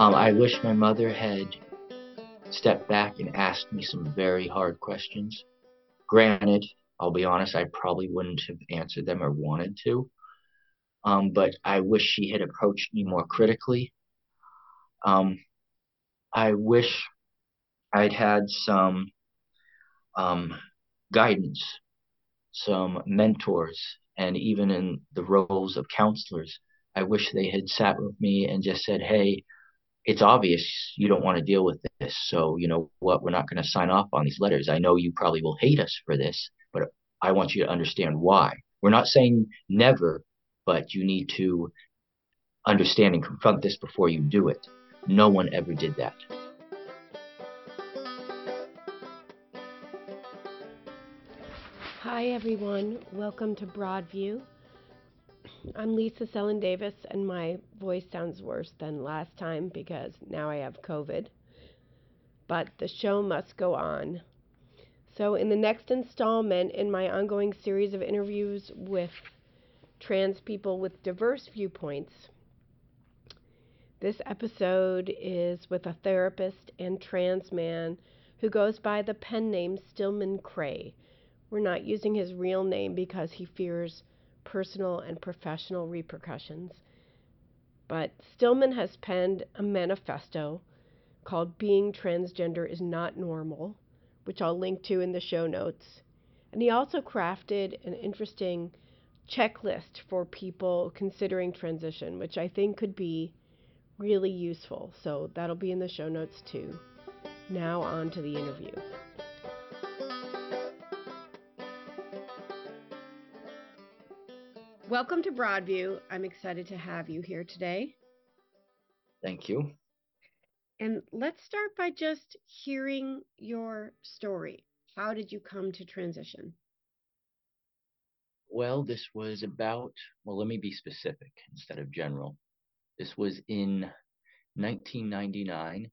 Um, I wish my mother had stepped back and asked me some very hard questions. Granted, I'll be honest, I probably wouldn't have answered them or wanted to. Um, but I wish she had approached me more critically. Um, I wish I'd had some um, guidance, some mentors, and even in the roles of counselors, I wish they had sat with me and just said, hey, it's obvious you don't want to deal with this. So, you know what? We're not going to sign off on these letters. I know you probably will hate us for this, but I want you to understand why. We're not saying never, but you need to understand and confront this before you do it. No one ever did that. Hi, everyone. Welcome to Broadview. I'm Lisa Selin Davis, and my voice sounds worse than last time because now I have COVID. But the show must go on. So, in the next installment in my ongoing series of interviews with trans people with diverse viewpoints, this episode is with a therapist and trans man who goes by the pen name Stillman Cray. We're not using his real name because he fears personal and professional repercussions. But Stillman has penned a manifesto called Being Transgender is Not Normal, which I'll link to in the show notes. And he also crafted an interesting checklist for people considering transition, which I think could be really useful. So that'll be in the show notes too. Now, on to the interview. Welcome to Broadview. I'm excited to have you here today. Thank you. And let's start by just hearing your story. How did you come to transition? Well, this was about, well, let me be specific instead of general. This was in 1999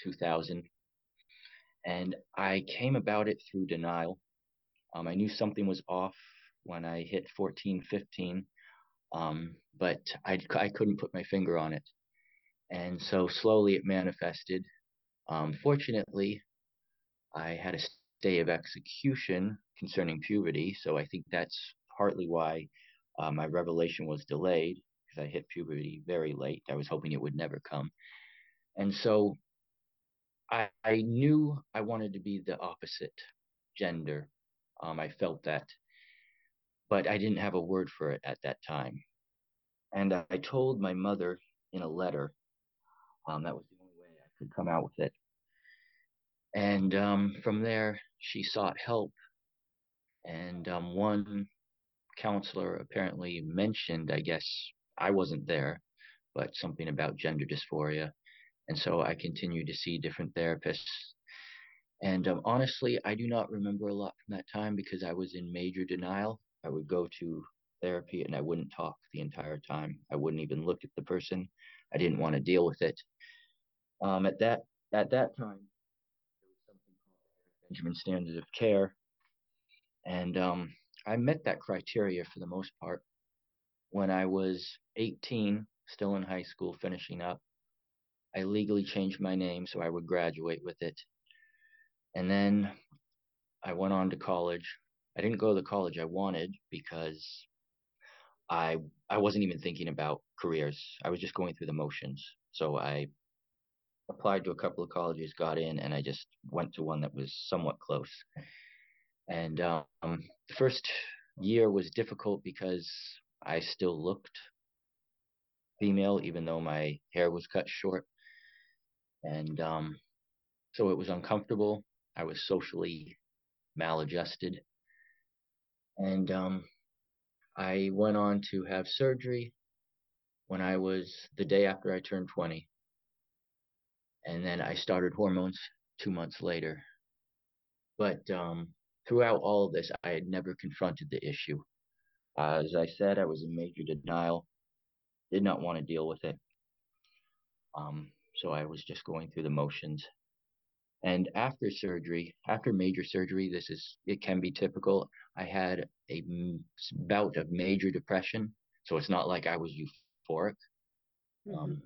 2000. And I came about it through denial. Um, I knew something was off when I hit 14, 15, um, but I, I couldn't put my finger on it. And so slowly it manifested. Um, fortunately, I had a stay of execution concerning puberty, so I think that's partly why uh, my revelation was delayed because I hit puberty very late. I was hoping it would never come. And so I, I knew I wanted to be the opposite gender. Um, I felt that but I didn't have a word for it at that time. And I told my mother in a letter, um, that was the only way I could come out with it. And um, from there, she sought help. And um, one counselor apparently mentioned, I guess I wasn't there, but something about gender dysphoria. And so I continued to see different therapists. And um, honestly, I do not remember a lot from that time because I was in major denial I would go to therapy and I wouldn't talk the entire time. I wouldn't even look at the person. I didn't want to deal with it. Um, at that at that time, there was something called Benjamin Standard of Care, and um, I met that criteria for the most part. When I was 18, still in high school, finishing up, I legally changed my name so I would graduate with it. And then I went on to college I didn't go to the college I wanted because I I wasn't even thinking about careers. I was just going through the motions. So I applied to a couple of colleges, got in, and I just went to one that was somewhat close. And um, the first year was difficult because I still looked female, even though my hair was cut short. And um, so it was uncomfortable. I was socially maladjusted. And um, I went on to have surgery when I was the day after I turned 20. And then I started hormones two months later. But um, throughout all of this, I had never confronted the issue. As I said, I was in major denial, did not want to deal with it. Um, so I was just going through the motions. And after surgery, after major surgery, this is, it can be typical. I had a bout of major depression. So it's not like I was euphoric. Mm-hmm. Um,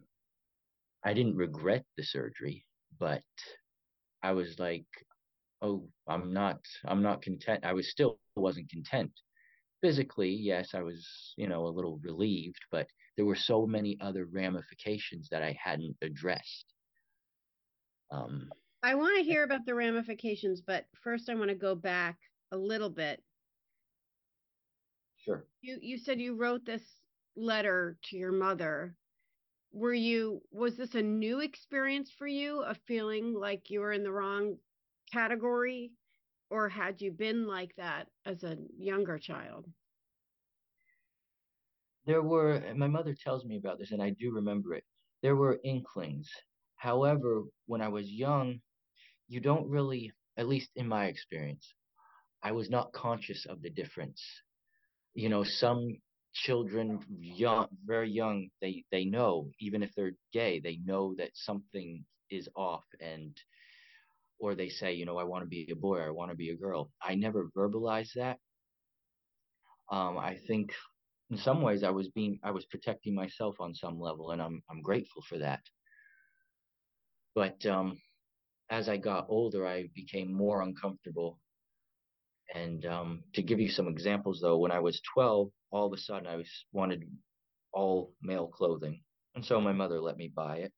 I didn't regret the surgery, but I was like, oh, I'm not, I'm not content. I was still wasn't content. Physically, yes, I was, you know, a little relieved, but there were so many other ramifications that I hadn't addressed. Um, I want to hear about the ramifications, but first I want to go back a little bit. Sure. You you said you wrote this letter to your mother. Were you was this a new experience for you of feeling like you were in the wrong category or had you been like that as a younger child? There were my mother tells me about this and I do remember it. There were inklings. However, when I was young, you don't really, at least in my experience, I was not conscious of the difference. You know, some children young very young they they know even if they're gay they know that something is off and or they say you know i want to be a boy i want to be a girl. I never verbalized that. Um i think in some ways i was being i was protecting myself on some level and i'm i'm grateful for that. But um as I got older, I became more uncomfortable. And um, to give you some examples, though, when I was 12, all of a sudden I was wanted all male clothing, and so my mother let me buy it.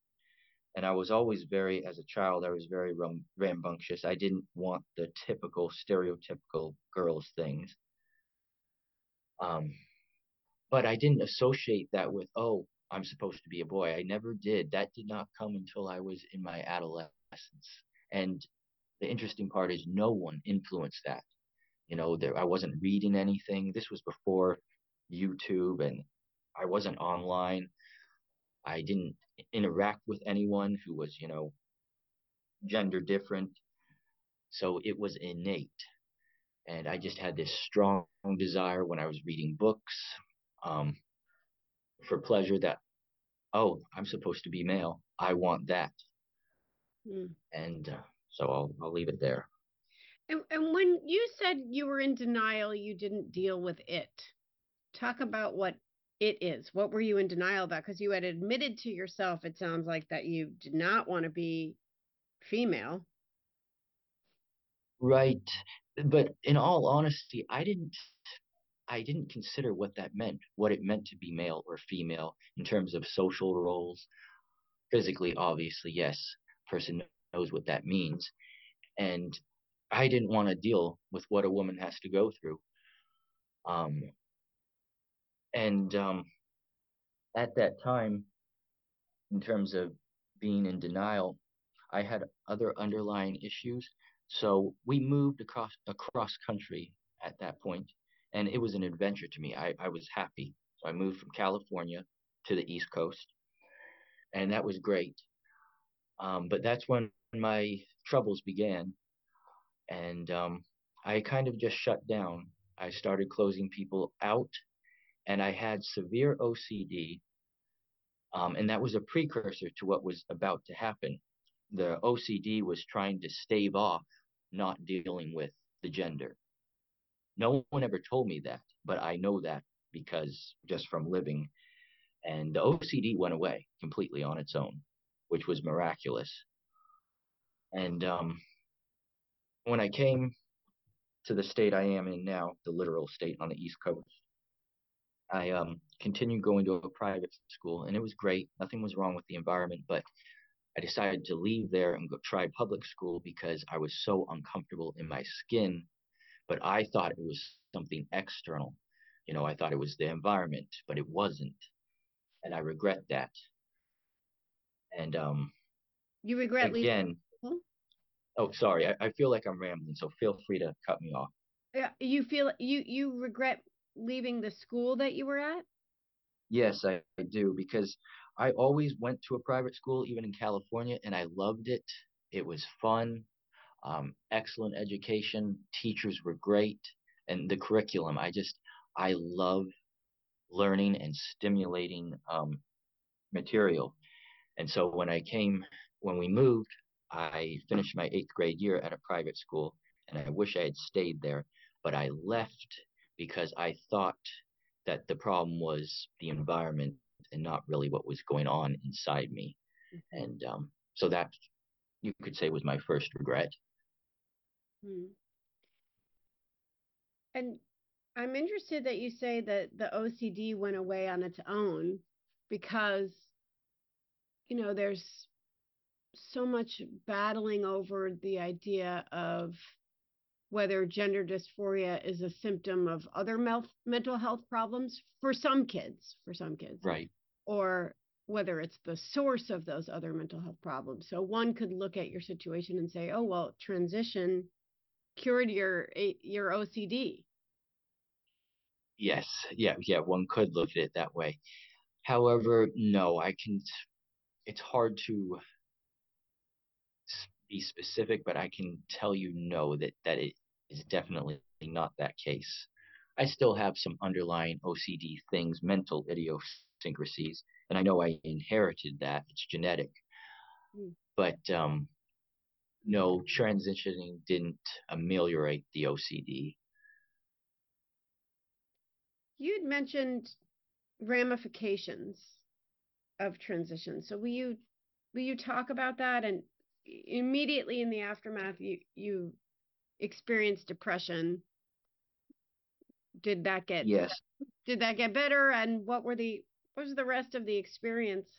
And I was always very, as a child, I was very ram- rambunctious. I didn't want the typical, stereotypical girls things. Um, but I didn't associate that with, oh, I'm supposed to be a boy. I never did. That did not come until I was in my adolescence And the interesting part is no one influenced that. You know, there I wasn't reading anything. This was before YouTube and I wasn't online. I didn't interact with anyone who was, you know, gender different. So it was innate. And I just had this strong desire when I was reading books um, for pleasure that, oh, I'm supposed to be male. I want that. Mm. And uh, so I'll I'll leave it there. And, and when you said you were in denial, you didn't deal with it. Talk about what it is. What were you in denial about? Because you had admitted to yourself, it sounds like, that you did not want to be female. Right. But in all honesty, I didn't I didn't consider what that meant, what it meant to be male or female in terms of social roles. Physically, obviously, yes person knows what that means. And I didn't want to deal with what a woman has to go through. Um, and um, at that time, in terms of being in denial, I had other underlying issues. So we moved across across country at that point, and it was an adventure to me. I, I was happy. So I moved from California to the East Coast, and that was great. Um, but that's when my troubles began. And um, I kind of just shut down. I started closing people out, and I had severe OCD. Um, and that was a precursor to what was about to happen. The OCD was trying to stave off not dealing with the gender. No one ever told me that, but I know that because just from living. And the OCD went away completely on its own which was miraculous. And um, when I came to the state I am in now, the literal state on the East Coast, I um, continued going to a private school, and it was great. Nothing was wrong with the environment, but I decided to leave there and go try public school because I was so uncomfortable in my skin. But I thought it was something external. You know, I thought it was the environment, but it wasn't. And I regret that. And um, you regret again. Leaving? Oh, sorry. I, I feel like I'm rambling, so feel free to cut me off. Yeah, you feel you you regret leaving the school that you were at? Yes, I, I do because I always went to a private school, even in California, and I loved it. It was fun, um, excellent education. Teachers were great, and the curriculum. I just I love learning and stimulating um, material. And so when I came, when we moved, I finished my eighth grade year at a private school, and I wish I had stayed there, but I left because I thought that the problem was the environment and not really what was going on inside me. And um, so that you could say was my first regret. Hmm. And I'm interested that you say that the OCD went away on its own because, you know, there's so much battling over the idea of whether gender dysphoria is a symptom of other mental health problems for some kids, for some kids. Right. Or whether it's the source of those other mental health problems. So one could look at your situation and say, "Oh, well, transition cured your your OCD." Yes. Yeah, yeah, one could look at it that way. However, no, I can it's hard to be specific, but I can tell you no that that it is definitely not that case. I still have some underlying OCD things, mental idiosyncrasies, and I know I inherited that. It's genetic. Mm. But um, no, transitioning didn't ameliorate the OCD. You'd mentioned ramifications of transition. So will you will you talk about that? And immediately in the aftermath you you experienced depression. Did that get yes. Did that get better? And what were the what was the rest of the experience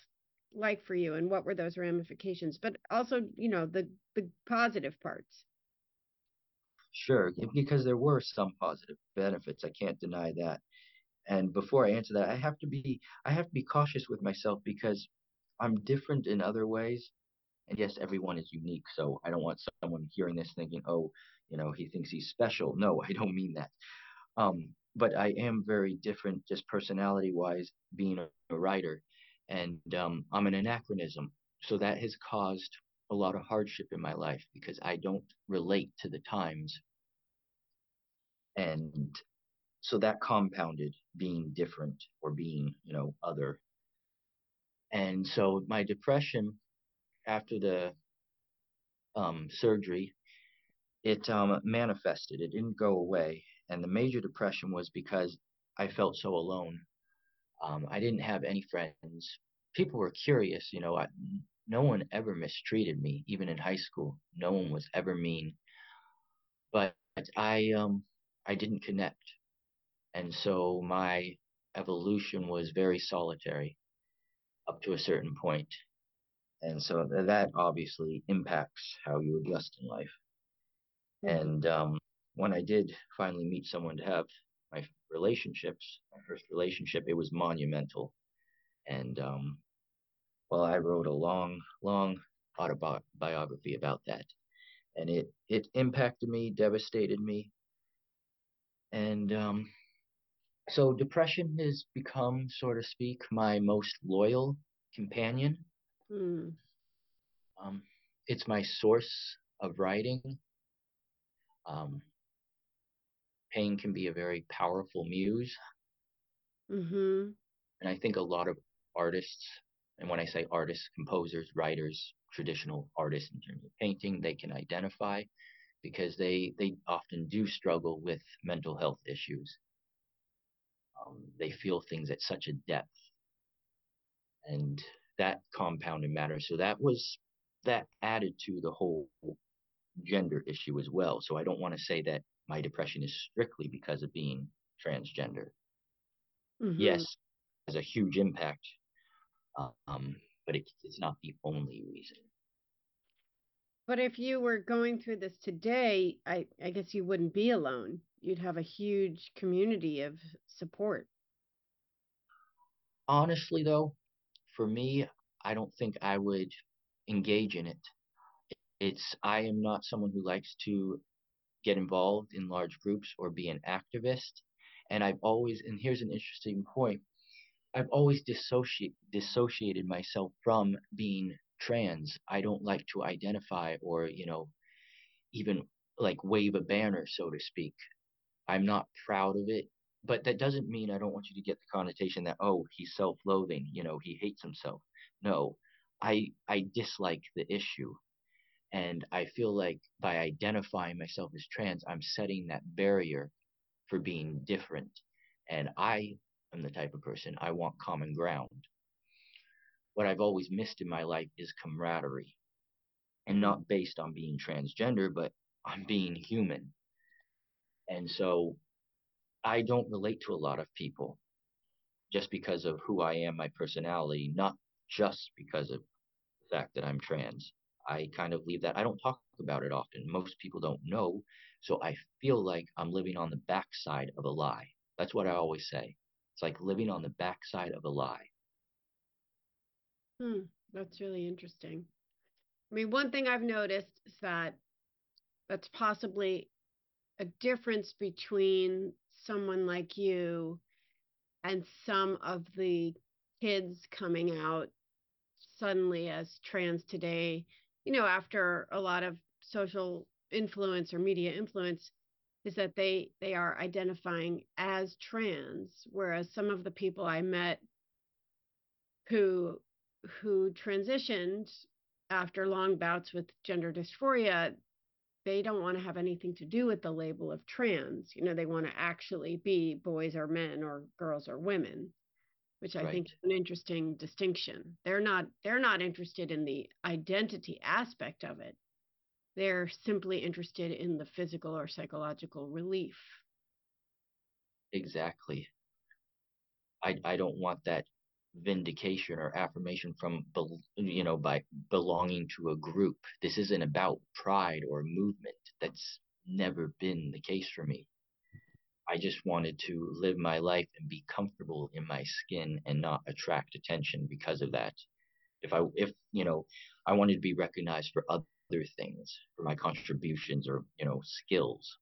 like for you? And what were those ramifications? But also you know the the positive parts. Sure. Because there were some positive benefits i can't deny that and before i answer that i have to be i have to be cautious with myself because i'm different in other ways and yes, everyone is unique. So I don't want someone hearing this thinking, oh, you know, he thinks he's special. No, I don't mean that. Um, but I am very different, just personality wise, being a, a writer. And um, I'm an anachronism. So that has caused a lot of hardship in my life because I don't relate to the times. And so that compounded being different or being, you know, other. And so my depression after the um, surgery, it um, manifested. It didn't go away. And the major depression was because I felt so alone. Um, I didn't have any friends. People were curious, you know, I, no one ever mistreated me, even in high school. No one was ever mean. But I um I didn't connect. And so my evolution was very solitary up to a certain point. And so that obviously impacts how you adjust in life. Mm-hmm. And um, when I did finally meet someone to have my relationships, my first relationship, it was monumental. And um, well, I wrote a long, long autobiography about that. And it, it impacted me, devastated me. And um, so depression has become, so to speak, my most loyal companion Mm. Um, it's my source of writing. Um, pain can be a very powerful muse. Mm-hmm. And I think a lot of artists, and when I say artists, composers, writers, traditional artists in terms of painting, they can identify because they they often do struggle with mental health issues. Um, they feel things at such a depth, and that compounded matter. So that was that added to the whole gender issue as well. So I don't want to say that my depression is strictly because of being transgender. Mm-hmm. Yes, has a huge impact, um, but it, it's not the only reason. But if you were going through this today, I, I guess you wouldn't be alone. You'd have a huge community of support. Honestly, though, for me, I don't think I would engage in it. It's I am not someone who likes to get involved in large groups or be an activist. And I've always, and here's an interesting point, I've always dissociate, dissociated myself from being trans. I don't like to identify or, you know, even like wave a banner, so to speak. I'm not proud of it but that doesn't mean I don't want you to get the connotation that oh he's self-loathing, you know, he hates himself. No, I I dislike the issue, and I feel like by identifying myself as trans, I'm setting that barrier for being different, and I am the type of person I want common ground. What I've always missed in my life is camaraderie. And not based on being transgender, but on being human. And so I don't relate to a lot of people just because of who I am, my personality, not just because of the fact that I'm trans. I kind of leave that. I don't talk about it often. Most people don't know. So I feel like I'm living on the backside of a lie. That's what I always say. It's like living on the backside of a lie. Hmm, that's really interesting. I mean, one thing I've noticed is that that's possibly a difference between someone like you and some of the kids coming out suddenly as trans today, you know, after a lot of social influence or media influence is that they they are identifying as trans whereas some of the people I met who who transitioned after long bouts with gender dysphoria they don't want to have anything to do with the label of trans. You know, they want to actually be boys or men or girls or women, which I right. think is an interesting distinction. They're not they're not interested in the identity aspect of it. They're simply interested in the physical or psychological relief. Exactly. I I don't want that vindication or affirmation from you know by belonging to a group. This isn't about pride or movement. That's never been the case for me. I just wanted to live my life and be comfortable in my skin and not attract attention because of that. If i if you know i wanted to be recognized for other things for my contributions or you know skills.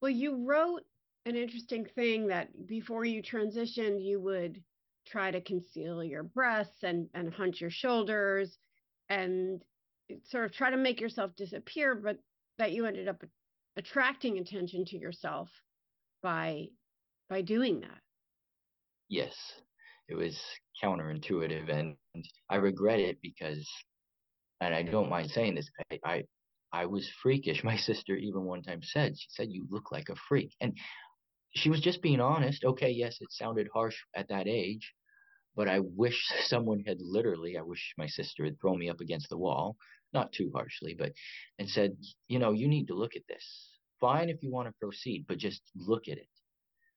Well you wrote an interesting thing that before you transitioned you would try to conceal your breasts and, and hunch your shoulders and sort of try to make yourself disappear, but that you ended up attracting attention to yourself by by doing that. Yes, it was counterintuitive, and I regret it because, and I don't mind saying this, I, I I was freakish. My sister even one time said, she said, "You look like a freak," and she was just being honest. Okay, yes, it sounded harsh at that age, but I wish someone had literally, I wish my sister had thrown me up against the wall, not too harshly, but and said, you know, you need to look at this. Fine if you want to proceed, but just look at it.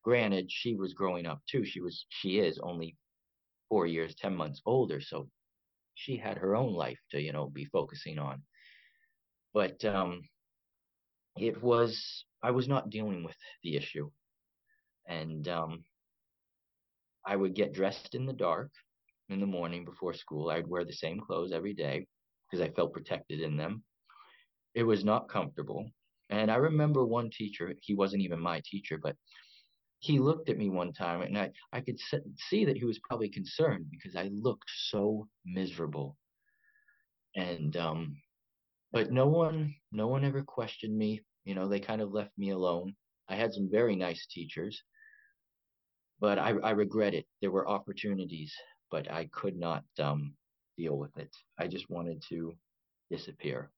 Granted, she was growing up too. She was, she is only four years, 10 months older. So she had her own life to, you know, be focusing on. But um, it was, I was not dealing with the issue. And um, I would get dressed in the dark in the morning before school. I'd wear the same clothes every day because I felt protected in them. It was not comfortable. And I remember one teacher, he wasn't even my teacher, but he looked at me one time and I, I could see that he was probably concerned because I looked so miserable. And, um, but no one, no one ever questioned me. You know, they kind of left me alone. I had some very nice teachers but I, I regret it. There were opportunities, but I could not um, deal with it. I just wanted to disappear.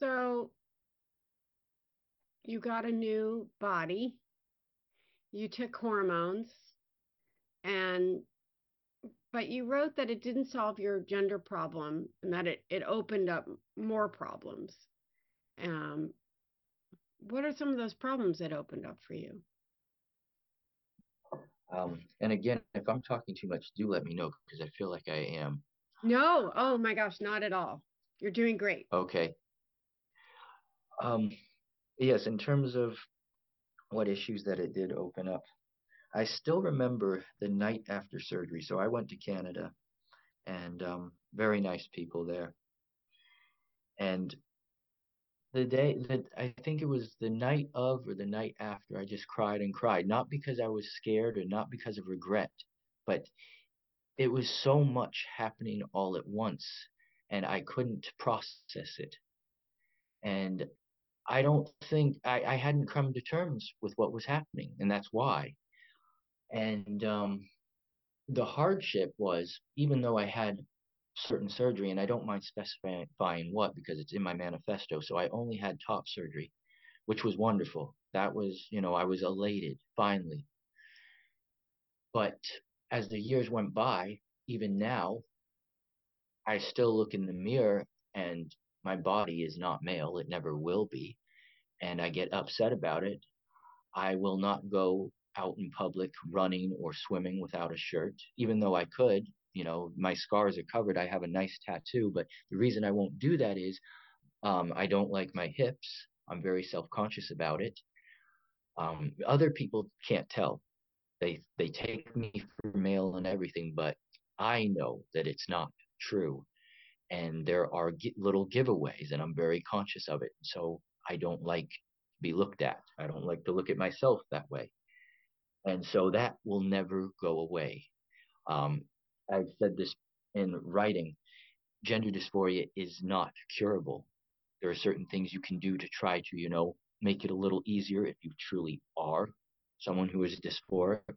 So you got a new body, you took hormones, and but you wrote that it didn't solve your gender problem and that it, it opened up more problems. Um, what are some of those problems that opened up for you? Um, and again, if I'm talking too much, do let me know because I feel like I am. No, oh my gosh, not at all. You're doing great. Okay. Um, yes, in terms of what issues that it did open up, I still remember the night after surgery. So I went to Canada, and um, very nice people there. And the day that I think it was the night of or the night after, I just cried and cried, not because I was scared or not because of regret, but it was so much happening all at once and I couldn't process it. And I don't think I, I hadn't come to terms with what was happening, and that's why. And um, the hardship was, even though I had certain surgery, and I don't mind specifying what because it's in my manifesto. So I only had top surgery, which was wonderful. That was, you know, I was elated finally. But as the years went by, even now, I still look in the mirror and my body is not male. It never will be. And I get upset about it. I will not go out in public running or swimming without a shirt, even though I could. You know, my scars are covered. I have a nice tattoo, but the reason I won't do that is um, I don't like my hips. I'm very self conscious about it. Um, other people can't tell. They they take me for male and everything, but I know that it's not true. And there are little giveaways, and I'm very conscious of it. So I don't like to be looked at. I don't like to look at myself that way. And so that will never go away. Um, I've said this in writing gender dysphoria is not curable. There are certain things you can do to try to, you know, make it a little easier if you truly are someone who is dysphoric,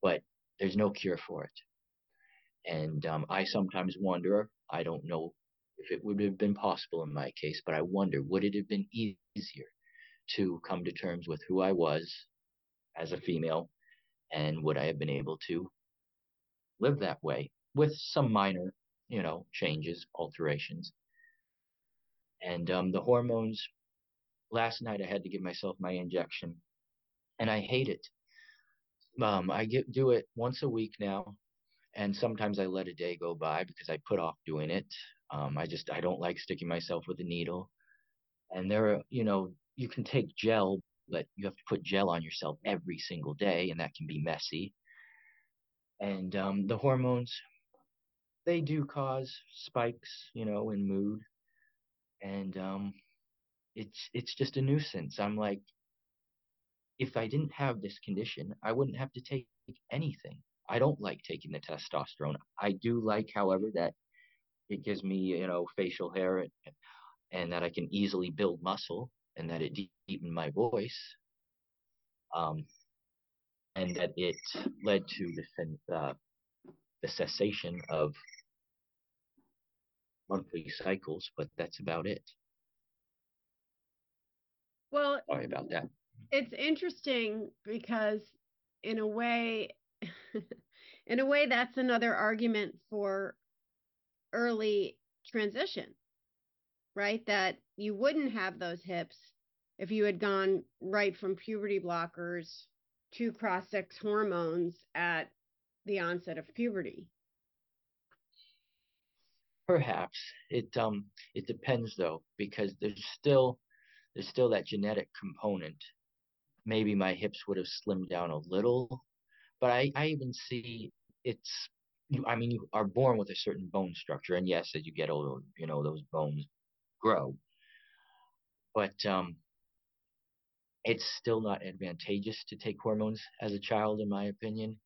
but there's no cure for it. And um, I sometimes wonder, I don't know if it would have been possible in my case, but I wonder, would it have been easier to come to terms with who I was as a female and would I have been able to live that way with some minor, you know, changes, alterations? And um, the hormones, last night I had to give myself my injection and I hate it. Um, I get do it once a week now, and sometimes I let a day go by because I put off doing it. Um, I just I don't like sticking myself with a needle. And there are, you know, you can take gel, but you have to put gel on yourself every single day, and that can be messy. And um, the hormones, they do cause spikes, you know, in mood, and um, it's it's just a nuisance. I'm like, if I didn't have this condition, I wouldn't have to take anything. I don't like taking the testosterone. I do like, however, that it gives me, you know, facial hair and, and that I can easily build muscle and that it deepened my voice. Um, and that it led to the, uh, the cessation of monthly cycles, but that's about it. Well, sorry about that. It's interesting because, in a way, in a way, that's another argument for early transition, right? That you wouldn't have those hips if you had gone right from puberty blockers to cross sex hormones at the onset of puberty. Perhaps it um it depends though because there's still there's still that genetic component. Maybe my hips would have slimmed down a little, but I I even see it's I mean you are born with a certain bone structure, and yes, as you get older, you know those bones grow. But um, it's still not advantageous to take hormones as a child, in my opinion,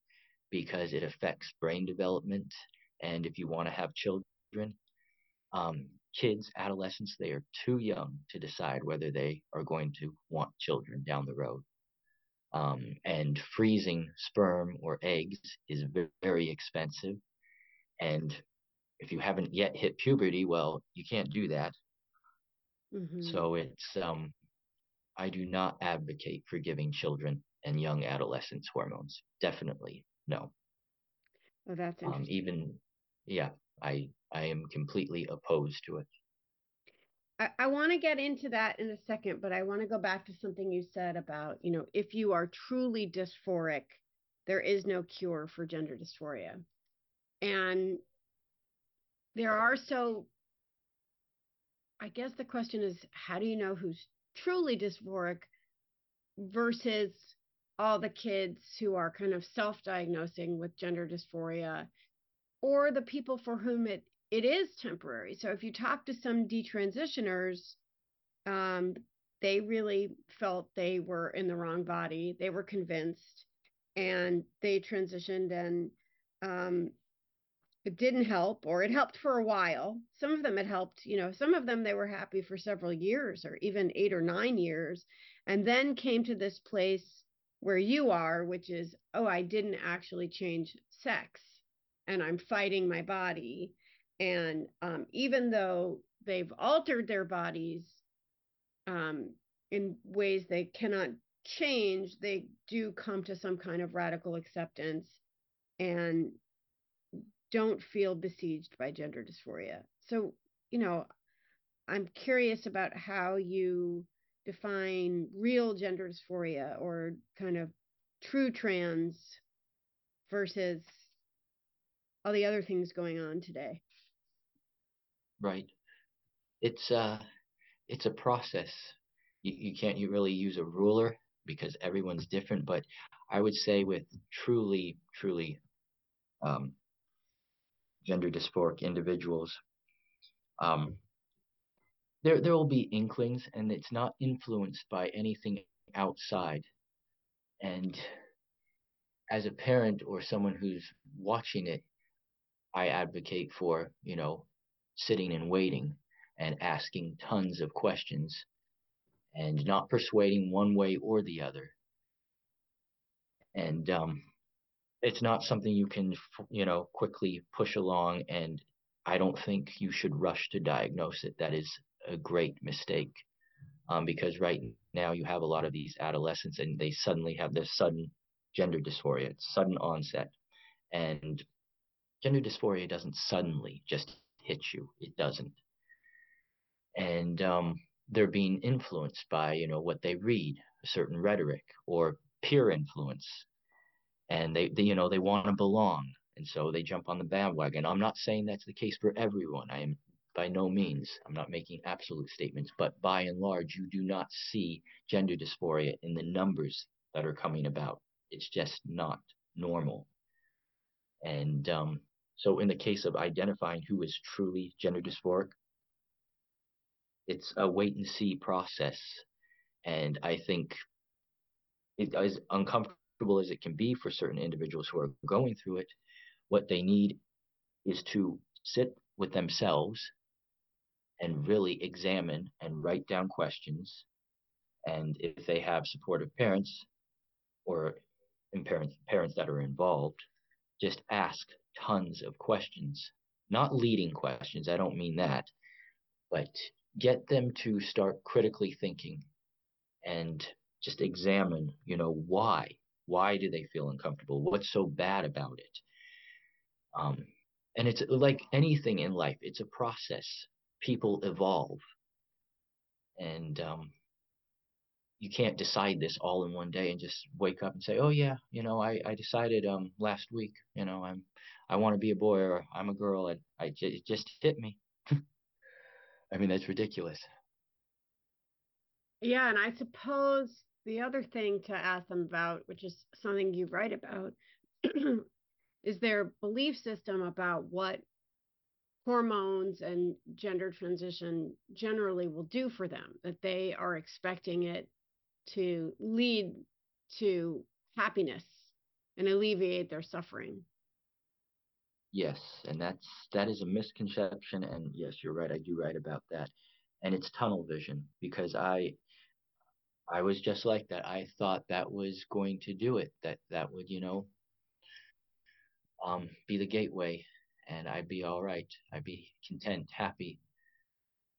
because it affects brain development. And if you want to have children, um, kids, adolescents, they are too young to decide whether they are going to want children down the road. Um, and freezing sperm or eggs is very expensive. And if you haven't yet hit puberty, well, you can't do that. Mm-hmm. So it's um, I do not advocate for giving children and young adolescents hormones. Definitely no. Oh, that's um, even yeah, I I am completely opposed to it. I, I want to get into that in a second, but I want to go back to something you said about, you know, if you are truly dysphoric, there is no cure for gender dysphoria. And there are so, I guess the question is how do you know who's truly dysphoric versus all the kids who are kind of self diagnosing with gender dysphoria or the people for whom it it is temporary. So if you talk to some detransitioners, um, they really felt they were in the wrong body. They were convinced, and they transitioned, and um, it didn't help, or it helped for a while. Some of them it helped, you know. Some of them they were happy for several years, or even eight or nine years, and then came to this place where you are, which is, oh, I didn't actually change sex, and I'm fighting my body and um, even though they've altered their bodies um, in ways they cannot change, they do come to some kind of radical acceptance and don't feel besieged by gender dysphoria. So, you know, I'm curious about how you define real gender dysphoria or kind of true trans versus all the other things going on today. Right. It's uh it's a process. You, you can't you really use a ruler because everyone's different, but I would say with truly, truly um, gender dysphoric individuals, um, there there will be inklings, and it's not influenced by anything outside. And as a parent or someone who's watching it, I advocate for you know sitting and waiting and asking tons of questions and not persuading one way or the other. And um, it's not something you can, you know, quickly push along. And I don't think you should rush to diagnose it. That is a great mistake. Um, because right now you have a lot of these adolescents and they suddenly have this sudden gender dysphoria, it's sudden onset. And gender dysphoria doesn't suddenly just hit you. It doesn't. And um, they're being influenced by, you know, what they read, a certain rhetoric or peer influence. And they, they you know, they want to belong. And so they jump on the bandwagon. I'm not saying that's the case for everyone. I am by no means, I'm not making absolute statements, but by and large, you do not see gender dysphoria in the numbers that are coming about. It's just not normal. And um, so, in the case of identifying who is truly gender dysphoric, it's a wait and see process. And I think it as uncomfortable as it can be for certain individuals who are going through it, what they need is to sit with themselves and really examine and write down questions. And if they have supportive parents or parents parents that are involved, just ask tons of questions. Not leading questions, I don't mean that, but get them to start critically thinking and just examine, you know, why? Why do they feel uncomfortable? What's so bad about it? Um, and it's like anything in life, it's a process. People evolve. And um, you can't decide this all in one day and just wake up and say, "Oh yeah, you know, I I decided um last week, you know, I'm I want to be a boy or I'm a girl and I it just hit me." I mean, that's ridiculous. Yeah, and I suppose the other thing to ask them about, which is something you write about, is their belief system about what hormones and gender transition generally will do for them, that they are expecting it to lead to happiness and alleviate their suffering. Yes, and that's that is a misconception and yes, you're right. I do write about that. And it's tunnel vision because I I was just like that. I thought that was going to do it. That that would, you know, um be the gateway and I'd be all right. I'd be content, happy.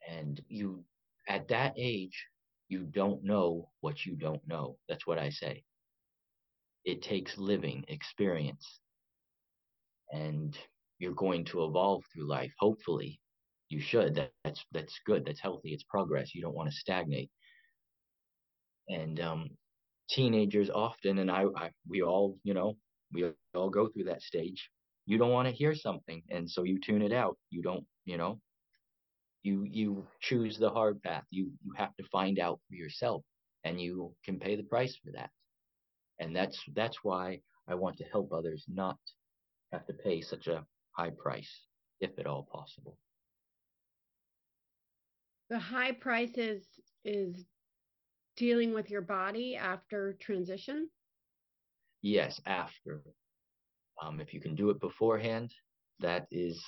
And you at that age, you don't know what you don't know. That's what I say. It takes living experience. And you're going to evolve through life. Hopefully, you should. That, that's that's good. That's healthy. It's progress. You don't want to stagnate. And um, teenagers often, and I, I, we all, you know, we all go through that stage. You don't want to hear something, and so you tune it out. You don't, you know, you you choose the hard path. You you have to find out for yourself, and you can pay the price for that. And that's that's why I want to help others not have to pay such a high price, if at all possible. The high price is is dealing with your body after transition. Yes, after. Um, if you can do it beforehand, that is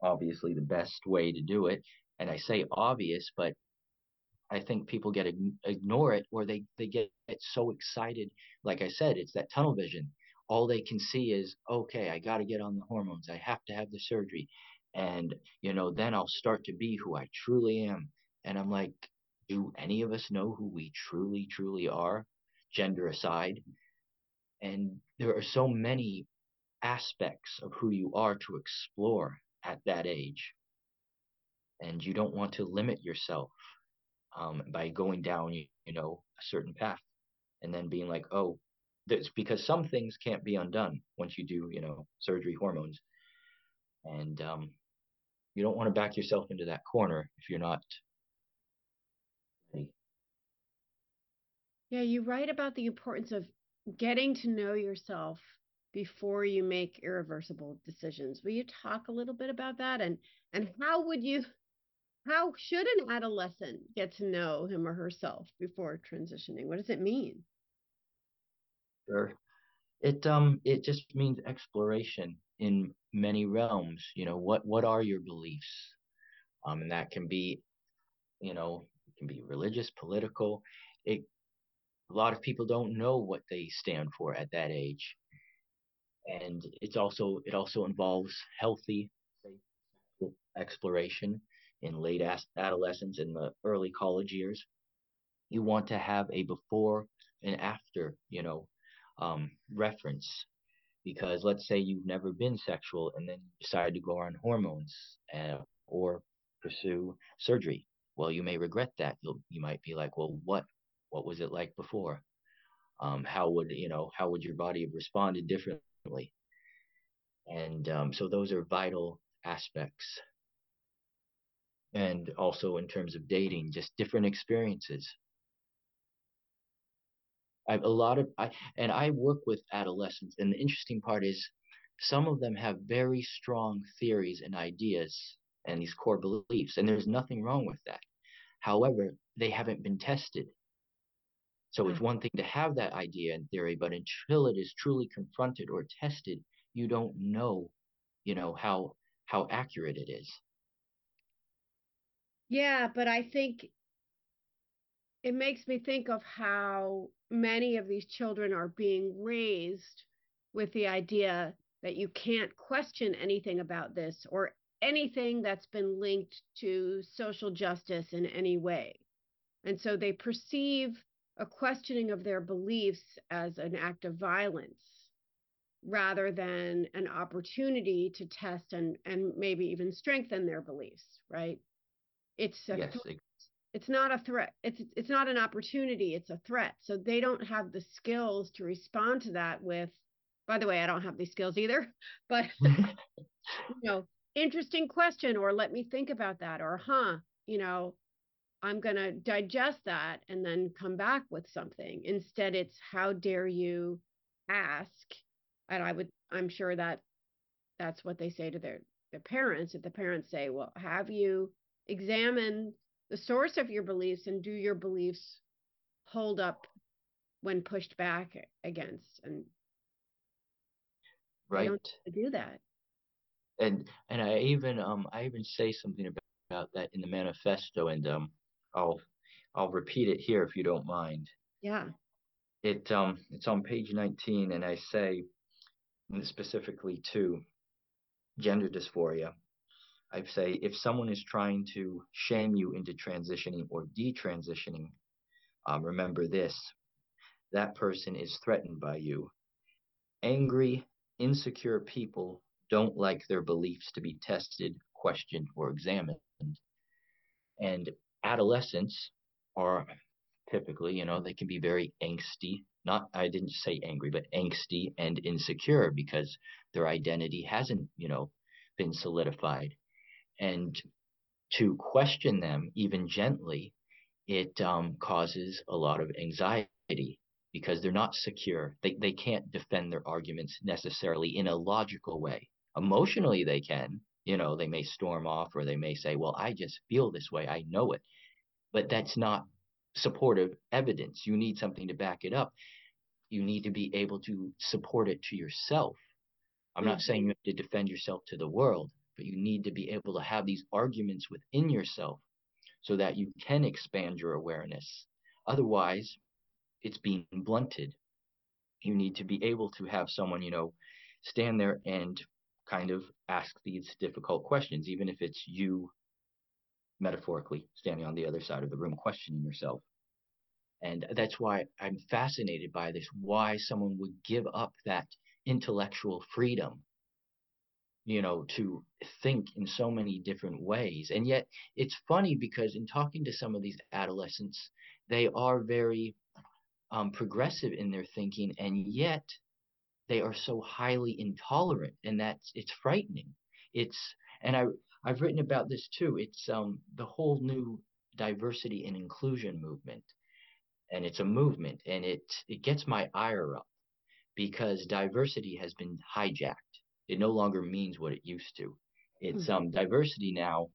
obviously the best way to do it. And I say obvious, but I think people get ignore it or they they get, so excited. Like I said, it's that tunnel vision all they can see is, okay, I got to get on the hormones. I have to have the surgery. And, you know, then I'll start to be who I truly am. And I'm like, do any of us know who we truly, truly are, gender aside? And there are so many aspects of who you are to explore at that age. And you don't want to limit yourself um, by going down, you, you know, a certain path and then being like, oh, it's because some things can't be undone once you do, you know, surgery, hormones. And um, you don't want to back yourself into that corner if you're not Yeah, you write about the importance of getting to know yourself before you make irreversible decisions. Will you talk a little bit about that and and how would you how should an adolescent get to know him or herself before transitioning? What does it mean? Sure. It um it just means exploration in many realms. You know, what what are your beliefs? Um, and that can be, you know, it can be religious, political. It a lot of people don't know what they stand for at that age. And it's also it also involves healthy exploration in late adolescence and the early college years. You want to have a before and after you know um, reference because let's say you've never been sexual and then decide to go on hormones uh, or pursue surgery. Well you may regret that. You'll you might be like well what what was it like before um, how would you know how would your body have responded differently and um, so those are vital aspects. And also in terms of dating, just different experiences. I've a lot of I and I work with adolescents, and the interesting part is some of them have very strong theories and ideas and these core beliefs, and there's nothing wrong with that. However, they haven't been tested. So it's hmm. one thing to have that idea and theory, but until it is truly confronted or tested, you don't know, you know, how how accurate it is. Yeah, but I think it makes me think of how many of these children are being raised with the idea that you can't question anything about this or anything that's been linked to social justice in any way. And so they perceive a questioning of their beliefs as an act of violence rather than an opportunity to test and and maybe even strengthen their beliefs right? It's a yes, th- it's not a threat. It's it's not an opportunity. It's a threat. So they don't have the skills to respond to that with by the way i don't have these skills either but you know interesting question or let me think about that or huh you know I'm going to digest that and then come back with something. Instead, it's how dare you ask? And I would, I'm sure that that's what they say to their, their parents. If the parents say, well, have you examined the source of your beliefs and do your beliefs hold up when pushed back against? And right. Don't do that. And, and I even, um, I even say something about, about that in the manifesto and, um, I'll I'll repeat it here if you don't mind. Yeah. It um it's on page 19 and I say specifically to gender dysphoria. I say if someone is trying to shame you into transitioning or detransitioning, um, remember this: that person is threatened by you. Angry, insecure people don't like their beliefs to be tested, questioned, or examined. And adolescents are typically, you know, they can be very angsty. Not, I didn't say angry, but angsty and insecure because their identity hasn't, you know, been solidified. And to question them, even gently, it um, causes a lot of anxiety because they're not secure. They, they can't defend their arguments necessarily in a logical way. Emotionally, they can, you know, they may storm off or they may say, well, I just feel this way. I know it. But that's not supportive evidence. You need something to back it up. You need to be able to support it to yourself. I'm mm-hmm. not saying you have to defend yourself to the world, but you need to be able to have these arguments within yourself so that you can expand your awareness. Otherwise, it's being blunted. You need to be able to have someone, you know, stand there and kind of ask these difficult questions, even if it's you metaphorically standing on the other side of the room questioning yourself. And that's why I'm fascinated by this, why someone would give up that intellectual freedom you know to think in so many different ways and yet it's funny because in talking to some of these adolescents they are very um, progressive in their thinking and yet they are so highly intolerant and that's it's frightening it's and i i've written about this too. It's um the whole new diversity and inclusion movement. And it's a movement and it it gets my ire up because diversity has been hijacked. It no longer means what it used to. It's mm-hmm. um diversity now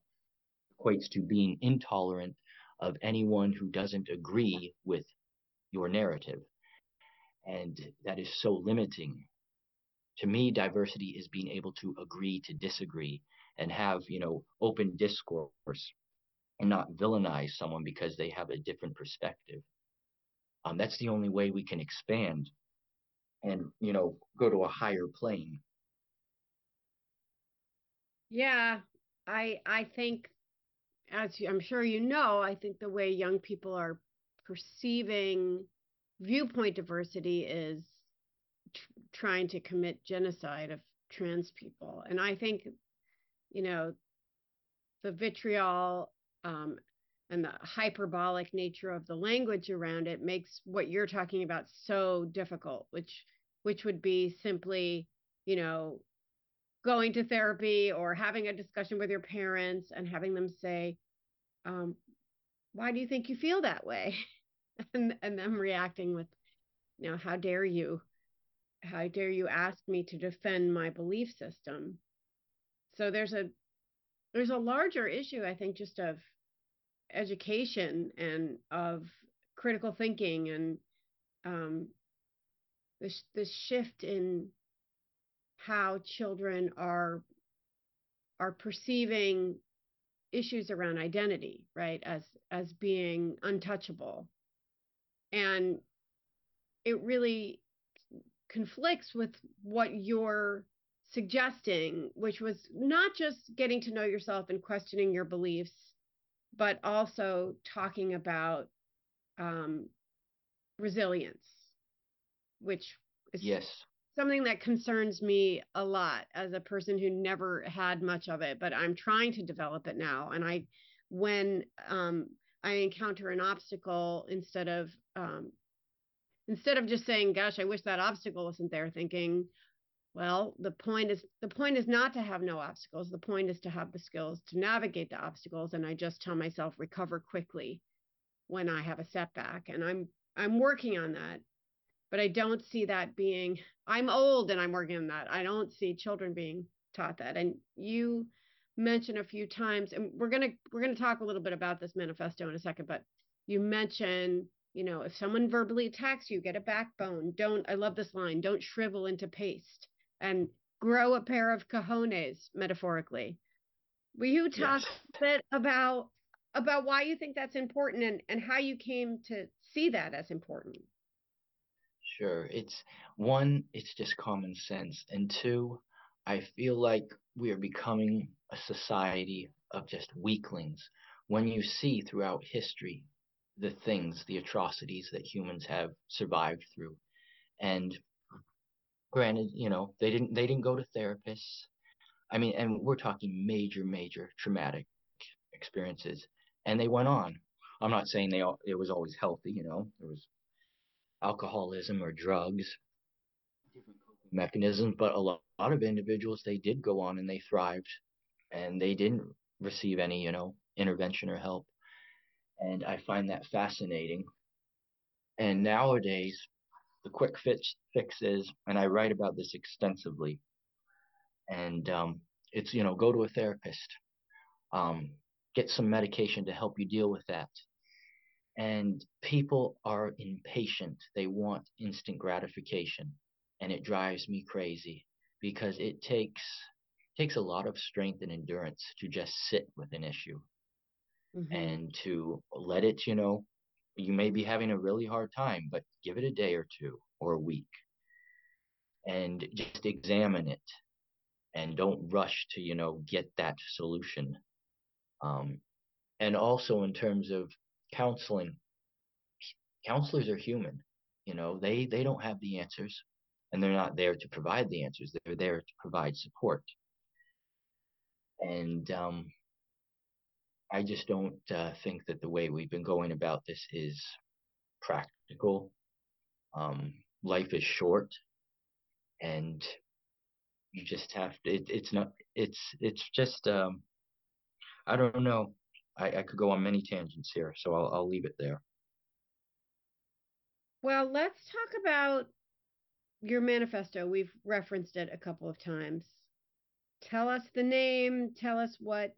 equates to being intolerant of anyone who doesn't agree with your narrative. And that is so limiting. To me diversity is being able to agree to disagree and have you know open discourse and not villainize someone because they have a different perspective um, that's the only way we can expand and you know go to a higher plane yeah i i think as i'm sure you know i think the way young people are perceiving viewpoint diversity is tr- trying to commit genocide of trans people. And I think, you know, the vitriol um, and the hyperbolic nature of the language around it makes what you're talking about so difficult, which which would be simply, you know, going to therapy or having a discussion with your parents and having them say, um, "Why do you think you feel that way?" and and them reacting with, you know, "How dare you?" how dare you ask me to defend my belief system so there's a there's a larger issue i think just of education and of critical thinking and um, this this shift in how children are are perceiving issues around identity right as as being untouchable. And it really conflicts with what you're suggesting, which was not just getting to know yourself and questioning your beliefs, but also talking about um, resilience, which is yes. something that concerns me a lot as a person who never had much of it, but I'm trying to develop it now. And I, when um, I encounter an obstacle, instead of um, instead of just saying gosh i wish that obstacle wasn't there thinking well the point is the point is not to have no obstacles. The point is to have the skills to navigate the obstacles and i just tell myself recover quickly when i have a setback. And i'm i'm working on that but i don't see that being i'm old and i'm working on that. I don't see children being taught that. And you mentioned a few times and we're to we're to talk a little bit about this manifesto in a second but you mentioned you know, if someone verbally attacks you, get a backbone. Don't, I love this line, don't shrivel into paste and grow a pair of cojones, metaphorically. Will you talk yes. a bit about about why you think that's important and, and how you came to see that as important? Sure. It's one, it's just common sense. And two, I feel like we are becoming a society of just weaklings. When you see throughout history the things, the atrocities that humans have survived through. And granted, you know, they didn't they didn't go to therapists. I mean, and we're talking major, major traumatic experiences, and they went on. I'm not saying they all, it was always healthy, you know. There was alcoholism or drugs, different mechanisms, but a lot, a lot of individuals they did go on and they thrived, and they didn't receive any, you know, intervention or help. And I find that fascinating. And nowadays, the quick fix, fix is, and I write about this extensively, and um, it's, you know, go to a therapist, um, get some medication to help you deal with that. And people are impatient. They want instant gratification. And it drives me crazy because it takes takes a lot of strength and endurance to just sit with an issue mm-hmm. and to let it, you know, you may be having a really hard time, but give it a day or two or a week and just examine it and don't rush to, you know, get that solution. Um, and also in terms of counseling, counselors are human. You know, they they don't have the answers. and they're not there to provide the answers. They're there to provide support. And um, I just don't uh, think that the way we've been going about this is practical. Um, life is short, and you just have to. It, it's not. It's it's just. Um, I don't know. I, I could go on many tangents here, so I'll I'll leave it there. Well, let's talk about your manifesto. We've referenced it a couple of times. Tell us the name, tell us what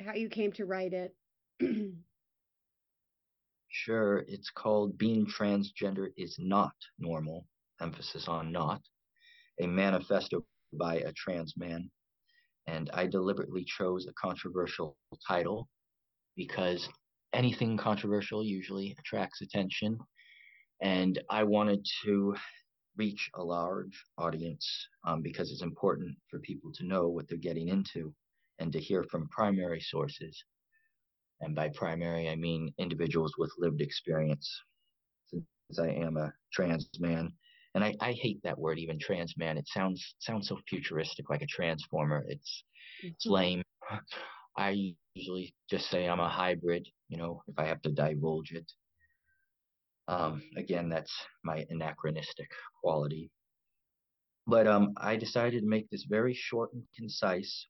how you came to write it. sure, it's called Being Transgender is Not Normal, emphasis on not, a manifesto by a trans man. And I deliberately chose a controversial title because anything controversial usually attracts attention. And I wanted to reach a large audience um, because it's important for people to know what they're getting into and to hear from primary sources. And by primary, I mean individuals with lived experience, since I am a trans man. And I, I hate that word, even trans man. It sounds sounds so futuristic, like a transformer. It's it's mm-hmm. lame. I usually just say I'm a hybrid, you know, if I have to divulge it. Um, again, that's my anachronistic quality. But um, I decided to make this very short and concise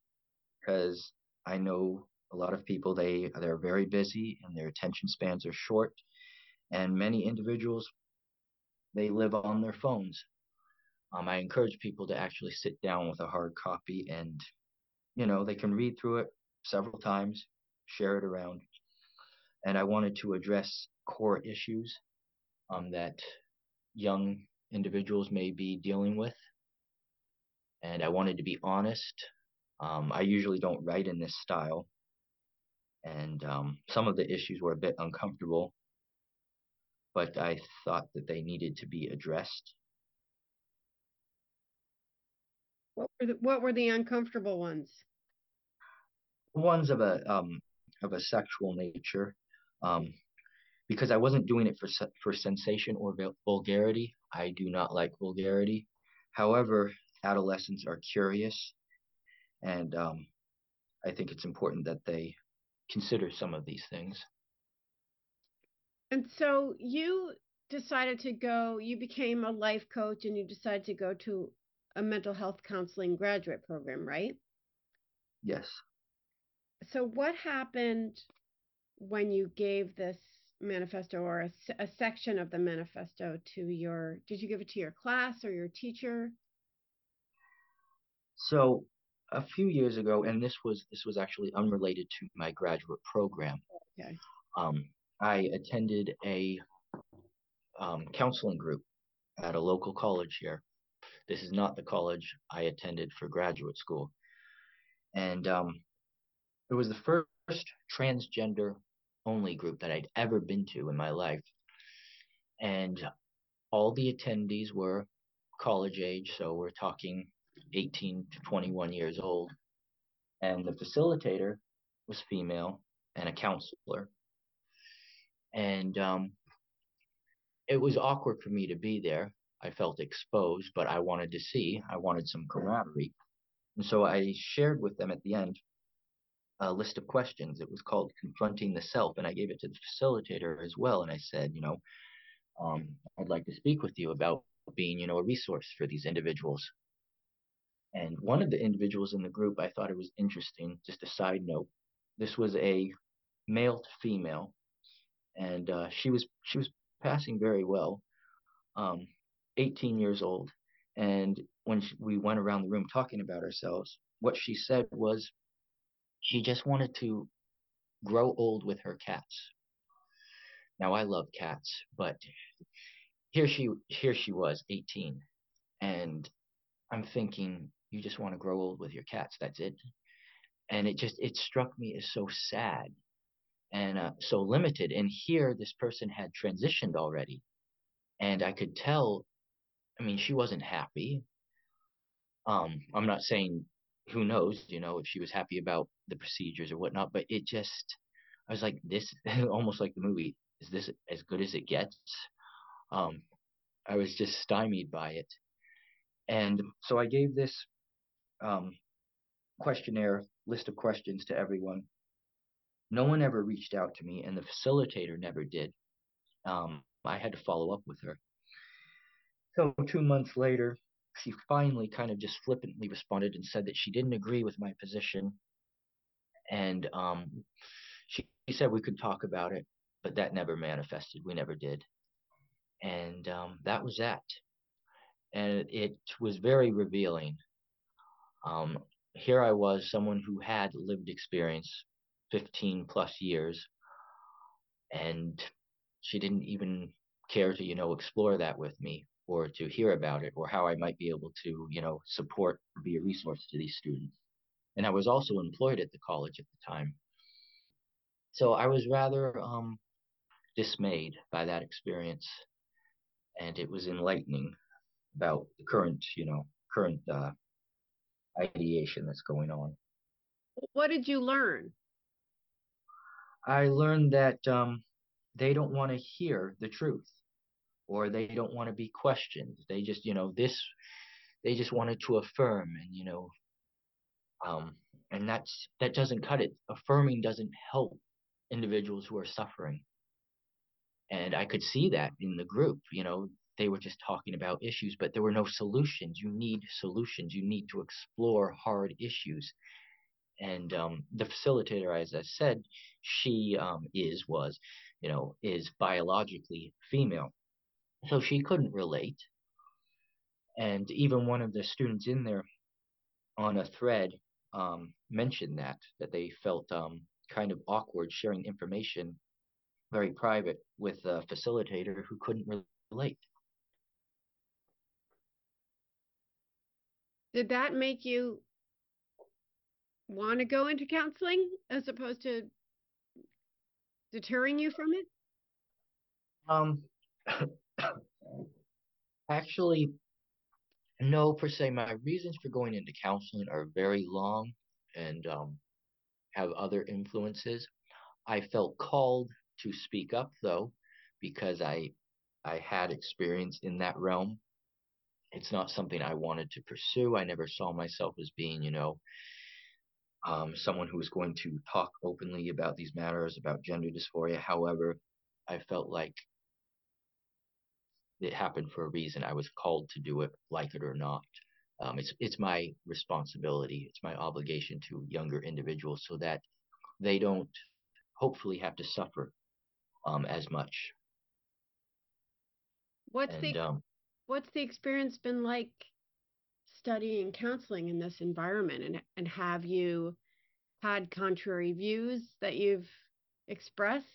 because I know a lot of people they they're very busy and their attention spans are short, and many individuals they live on their phones. Um, I encourage people to actually sit down with a hard copy and, you know, they can read through it several times, share it around. And I wanted to address core issues um, that young individuals may be dealing with. And I wanted to be honest. Um, I usually don't write in this style. And um, some of the issues were a bit uncomfortable, but I thought that they needed to be addressed. What were the, what were the uncomfortable ones? Ones of a um, of a sexual nature. Um, because I wasn't doing it for for sensation or vulgarity. I do not like vulgarity. However, adolescents are curious, and um, I think it's important that they consider some of these things. And so you decided to go. You became a life coach, and you decided to go to a mental health counseling graduate program, right? Yes. So what happened when you gave this manifesto or a, a section of the manifesto to your did you give it to your class or your teacher so a few years ago and this was this was actually unrelated to my graduate program. Okay. Um, i attended a um, counseling group at a local college here. This is not the college i attended for graduate school. And um, it was the first transgender only group that I'd ever been to in my life. And all the attendees were college age, so we're talking 18 to 21 years old. And the facilitator was female and a counselor. And um, it was awkward for me to be there. I felt exposed, but I wanted to see, I wanted some camaraderie. And so I shared with them at the end a list of questions. It was called Confronting the Self, and I gave it to the facilitator as well. And I said, you know, um, I'd like to speak with you about being, you know, a resource for these individuals. And one of the individuals in the group, I thought it was interesting. Just a side note, this was a male to female, and uh, she was she was passing very well, um, 18 years old. And when she, we went around the room talking about ourselves, what she said was, she just wanted to grow old with her cats. Now I love cats, but here she here she was, 18, and I'm thinking you just want to grow old with your cats. That's it. And it just it struck me as so sad and uh, so limited. And here this person had transitioned already, and I could tell. I mean, she wasn't happy. Um, I'm not saying who knows, you know, if she was happy about the procedures or whatnot. But it just, I was like, this almost like the movie. Is this as good as it gets? Um, I was just stymied by it, And so I gave this um, questionnaire list of questions to everyone. No one ever reached out to me, and the facilitator never did. Um, I had to follow up with her. So two months later, she finally kind of just flippantly responded and said that she didn't agree with my position, and um, she, she said we could talk about it, but that never manifested. We never did, and um, that was that. And it was very revealing. Um, here I was, someone who had lived experience, 15 plus years, and she didn't even care to, you know, explore that with me or to hear about it or how I might be able to, you know, support be a resource to these students. And I was also employed at the college at the time. So I was rather um, dismayed by that experience. And it was enlightening about the current, you know, current uh, ideation that's going on. What did you learn? I learned that um, they don't want to hear the truth or they don't want to be questioned. They just, you know, this, they just wanted to affirm and, you know, um, and that's, that doesn't cut it. Affirming doesn't help individuals who are suffering. And I could see that in the group, you know, they were just talking about issues, but there were no solutions. You need solutions. You need to explore hard issues. And um, the facilitator, as I said, she um, is, was, you know, is biologically female. So she couldn't relate. And even one of the students in there on a thread um, mentioned that, that they felt um, kind of awkward sharing information, very private, with a facilitator who couldn't relate. Did that make you want to go into counseling as opposed to deterring you from it? Um, actually, no, per se. My reasons for going into counseling are very long and um, have other influences. I felt called to speak up though, because I I had experience in that realm it's not something I wanted to pursue. I never saw myself as being, you know, um, someone who was going to talk openly about these matters, about gender dysphoria. However, I felt like it happened for a reason. I was called to do it, like it or not. Um, it's it's my responsibility. It's my obligation to younger individuals so that they don't hopefully have to suffer um, as much. What's and, the um, what's the experience been like studying counseling in this environment? And and have you had contrary views that you've expressed?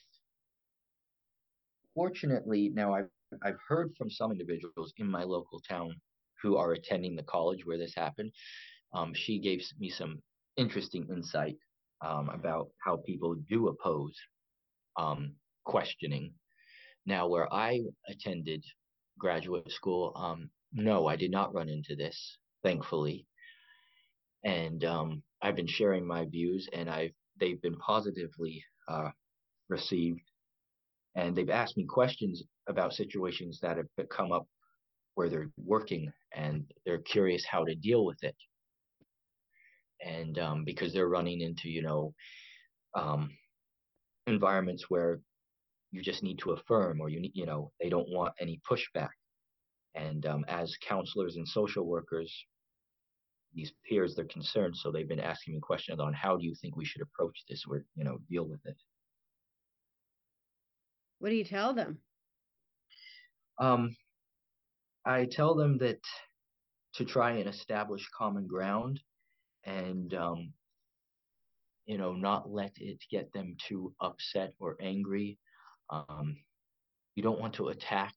Fortunately now i've i've heard from some individuals in my local town who are attending the college where this happened. Um, she gave me some interesting insight um, about how people do oppose um, questioning. Now where i attended graduate school. Um, no, I did not run into this, thankfully. And um, I've been sharing my views, and I've they've been positively uh, received. And they've asked me questions about situations that have come up where they're working, and they're curious how to deal with it. And um, because they're running into, you know, um, environments where you just need to affirm or you need you know they don't want any pushback. And um, as counselors and social workers these peers they're concerned so they've been asking me questions on how do you think we should approach this or you know deal with it. What do you tell them? Um i tell them that to try and establish common ground and um you know not let it get them too upset or angry um, you don't want to attack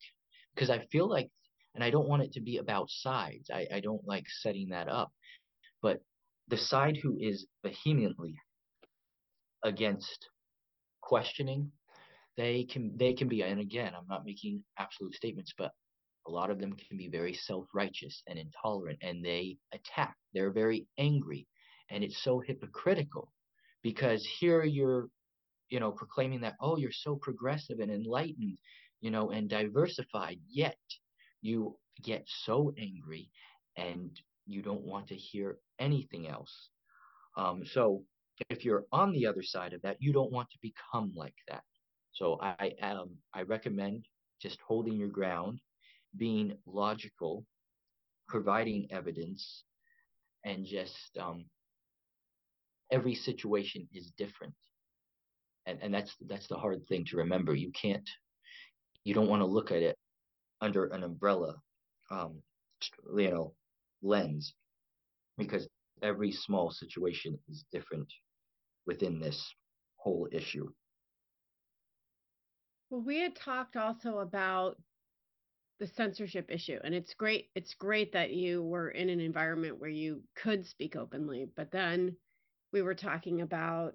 because I feel like, and I don't want it to be about sides. I, I don't like setting that up. But the side who is vehemently against questioning, they can they can be, and again, I'm not making absolute statements, but a lot of them can be very self-righteous and intolerant, and they attack. They're very angry, and it's so hypocritical because here you're you know, proclaiming that, oh, you're so progressive and enlightened, you know, and diversified, yet you get so angry and you don't want to hear anything else. Um, so if you're on the other side of that, you don't want to become like that. So I um I recommend just holding your ground, being logical, providing evidence, and just um, every situation is different. And and that's that's the hard thing to remember. You can't you don't want to look at it under an umbrella um, you know lens because every small situation is different within this whole issue. Well, we had talked also about the censorship issue, and it's great. It's great that you were in an environment where you could speak openly, but then we were talking about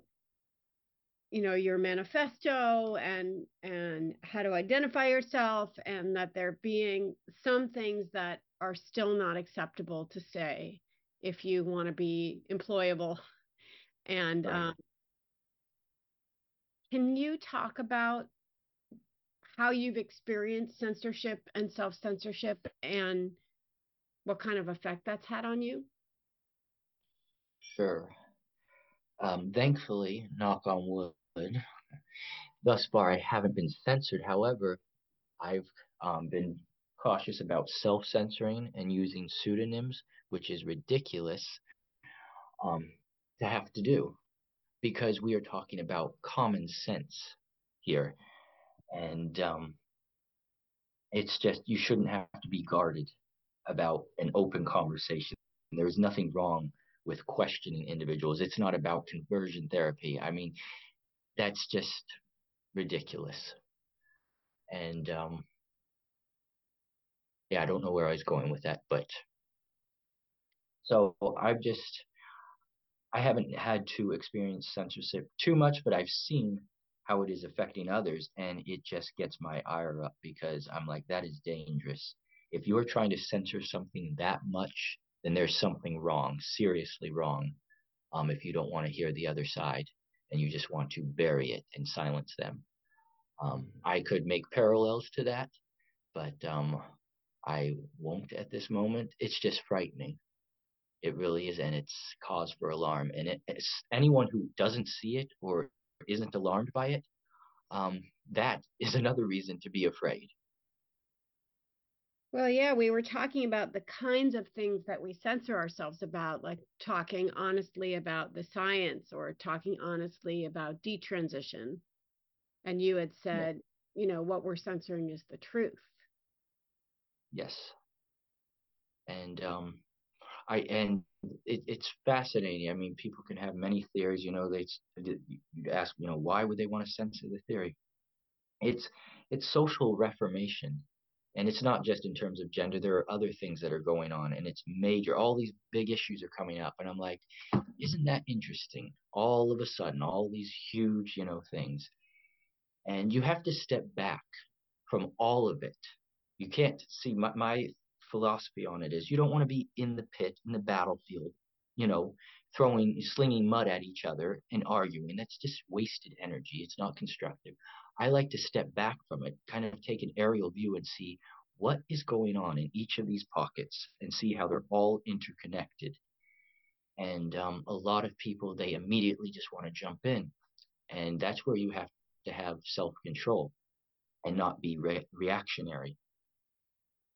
you know your manifesto and and how to identify yourself and that there being some things that are still not acceptable to say if you want to be employable and right. um, can you talk about how you've experienced censorship and self censorship and what kind of effect that's had on you? Sure. Um, thankfully, knock on wood, thus far I haven't been censored. However, I've um, been cautious about self censoring and using pseudonyms, which is ridiculous um, to have to do because we are talking about common sense here and um, it's just you shouldn't have to be guarded about an open conversation. There's nothing wrong with questioning individuals. It's not about conversion therapy. I mean, that's just ridiculous. And um, yeah, I don't know where I was going with that, but so I've just I haven't had to experience censorship too much, but I've seen how it is affecting others and it just gets my ire up because i'm like that is dangerous if you're trying to censor something that much then there's something wrong seriously wrong um, if you don't want to hear the other side and you just want to bury it and silence them. Um, i could make parallels to that but um, i won't at this moment. It's just frightening. It really is and it's cause for alarm and it, it's anyone who doesn't see it or isn't alarmed by it, um, that is another reason to be afraid. Well, yeah, we were talking about the kinds of things that we censor ourselves about, like talking honestly about the science or talking honestly about detransition. And you had said, yeah. you know, what we're censoring is the truth. Yes. And um, I and it, it's fascinating. I mean, people can have many theories. You know, they you ask, you know, why would they want to censor the theory? It's it's social reformation, and it's not just in terms of gender. There are other things that are going on, and it's major. All these big issues are coming up, and I'm like, isn't that interesting? All of a sudden, all these huge, you know, things, and you have to step back from all of it. You can't see my, my philosophy on it is you don't want to be in the pit, in the battlefield, you know, throwing, slinging mud at each other and arguing. That's just wasted energy. It's not constructive. I like to step back from it, kind of take an aerial view and see what is going on in each of these pockets and see how they're all interconnected. And um, a lot of people, they immediately just want to jump in. And that's where you have to have self control and not be re- reactionary.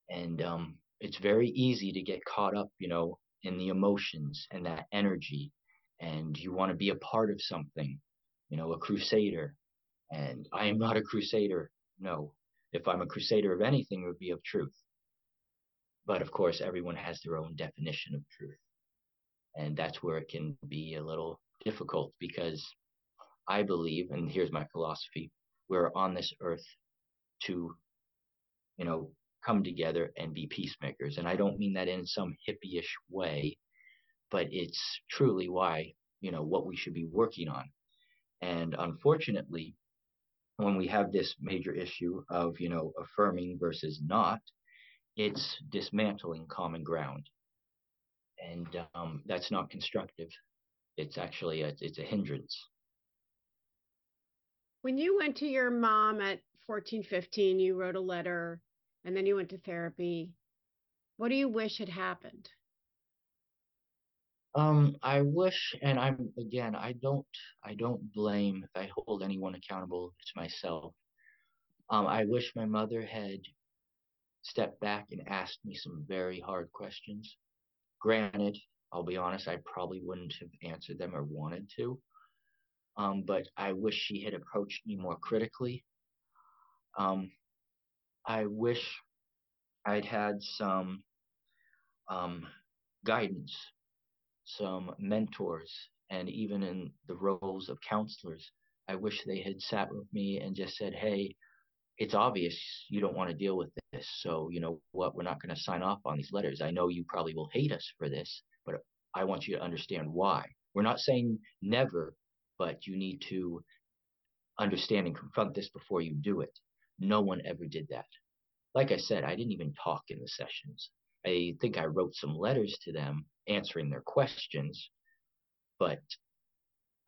And um, it's very easy to get caught up, you know, in the emotions and that energy. And you want to be a part of something, you know, a crusader. And I am not a crusader. No. If I'm a crusader of anything, it would be of truth. But of course, everyone has their own definition of truth. And that's where it can be a little difficult because I believe, and here's my philosophy, we're on this earth to, you know, come together and be peacemakers. And I don't mean that in some hippie-ish way, but it's truly why, you know, what we should be working on. And unfortunately, when we have this major issue of, you know, affirming versus not, it's dismantling common ground. And um, that's not constructive. It's actually a, it's a hindrance. When you went to your mom at 14, 15, you wrote a letter and then you went to therapy. What do you wish had happened? Um, I wish, and I'm again, I don't, I don't blame if I hold anyone accountable, it's myself. Um, I wish my mother had stepped back and asked me some very hard questions. Granted, I'll be honest, I probably wouldn't have answered them or wanted to. Um, but I wish she had approached me more critically. Um, I wish I'd had some um, guidance, some mentors, and even in the roles of counselors, I wish they had sat with me and just said, hey, it's obvious you don't want to deal with this. So, you know what? We're not going to sign off on these letters. I know you probably will hate us for this, but I want you to understand why. We're not saying never, but you need to understand and confront this before you do it. No one ever did that. Like I said, I didn't even talk in the sessions. I think I wrote some letters to them answering their questions, but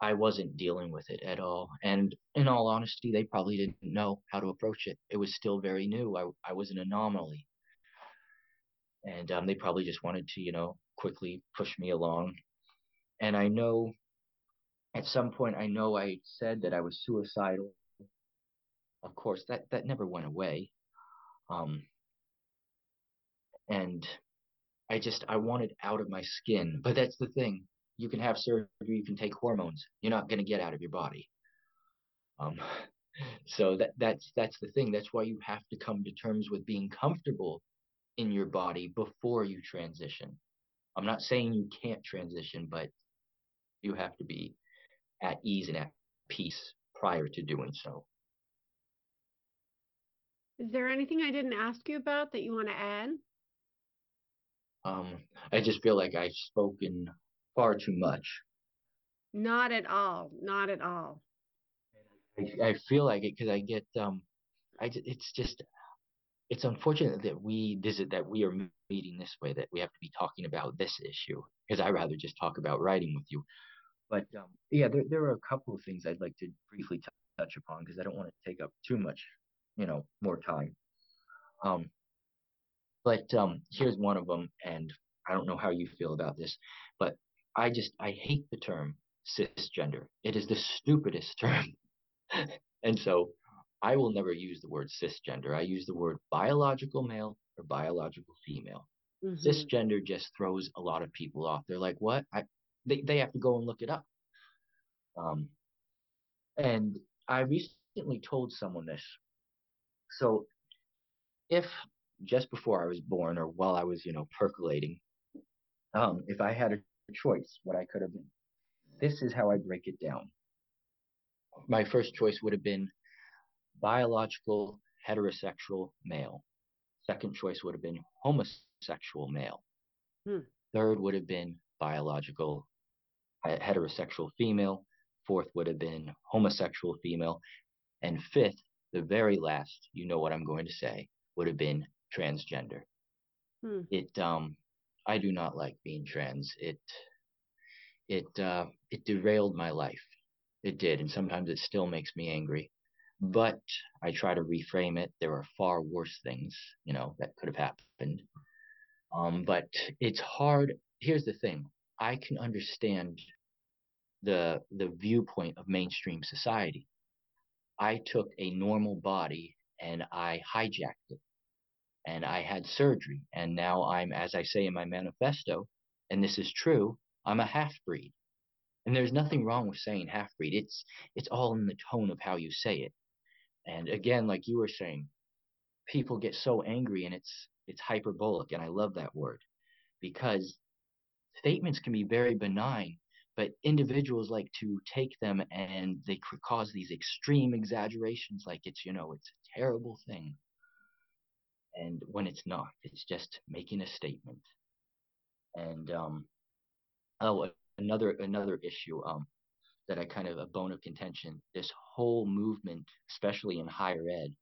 I wasn't dealing with it at all. And in all honesty, they probably didn't know how to approach it. It was still very new. I, I was an anomaly. And um, they probably just wanted to, you know, quickly push me along. And I know at some point, I know I said that I was suicidal. Of course, that, that never went away. Um, and I just, I wanted out of my skin. But that's the thing. You can have surgery, you can take hormones. You're not going to get out of your body. Um, so that that's that's the thing. That's why you have to come to terms with being comfortable in your body before you transition. I'm not saying you can't transition, but you have to be at ease and at peace prior to doing so. Is there anything I didn't ask you about that you want to add? Um, I just feel like I've spoken far too much. Not at all. Not at all. I, I feel like it because I get um, I it's just it's unfortunate that we visit that we are meeting this way that we have to be talking about this issue because I rather just talk about writing with you. But um, yeah, there there are a couple of things I'd like to briefly t- touch upon because I don't want to take up too much, you know, more time. Um, but um, here's one of them, and I don't know how you feel about this, but I just I hate the term cisgender. It is the stupidest term, and so I will never use the word cisgender. I use the word biological male or biological female. Mm-hmm. Cisgender just throws a lot of people off. They're like, "What? I they, they have to go and look it up. Um, and I recently told someone this. So if just before I was born or while I was, you know, percolating, um, if I had a choice, what I could have been, this is how I break it down. My first choice would have been biological heterosexual male. Second choice would have been homosexual male. Hmm. Third would have been biological heterosexual female. Fourth would have been homosexual female. And fifth, the very last, you know what I'm going to say, would have been transgender. Hmm. It um I do not like being trans. It it uh it derailed my life. It did, and sometimes it still makes me angry. But I try to reframe it. There are far worse things, you know, that could have happened. Um, but it's hard. Here's the thing. I can understand the the viewpoint of mainstream society. I took a normal body and I hijacked it. And I had surgery. And now I'm, as I say in my manifesto, and this is true, I'm a half breed. And there's nothing wrong with saying half breed. It's it's all in the tone of how you say it. And again, like you were saying, people get so angry and it's it's hyperbolic, and I love that word because statements can be very benign, but individuals like to take them and they cause these extreme exaggerations like it's, you know, it's a terrible thing. And when it's not, it's just making a statement. And um, oh, another another issue um, that I kind of a bone of contention. This whole movement, especially in higher ed,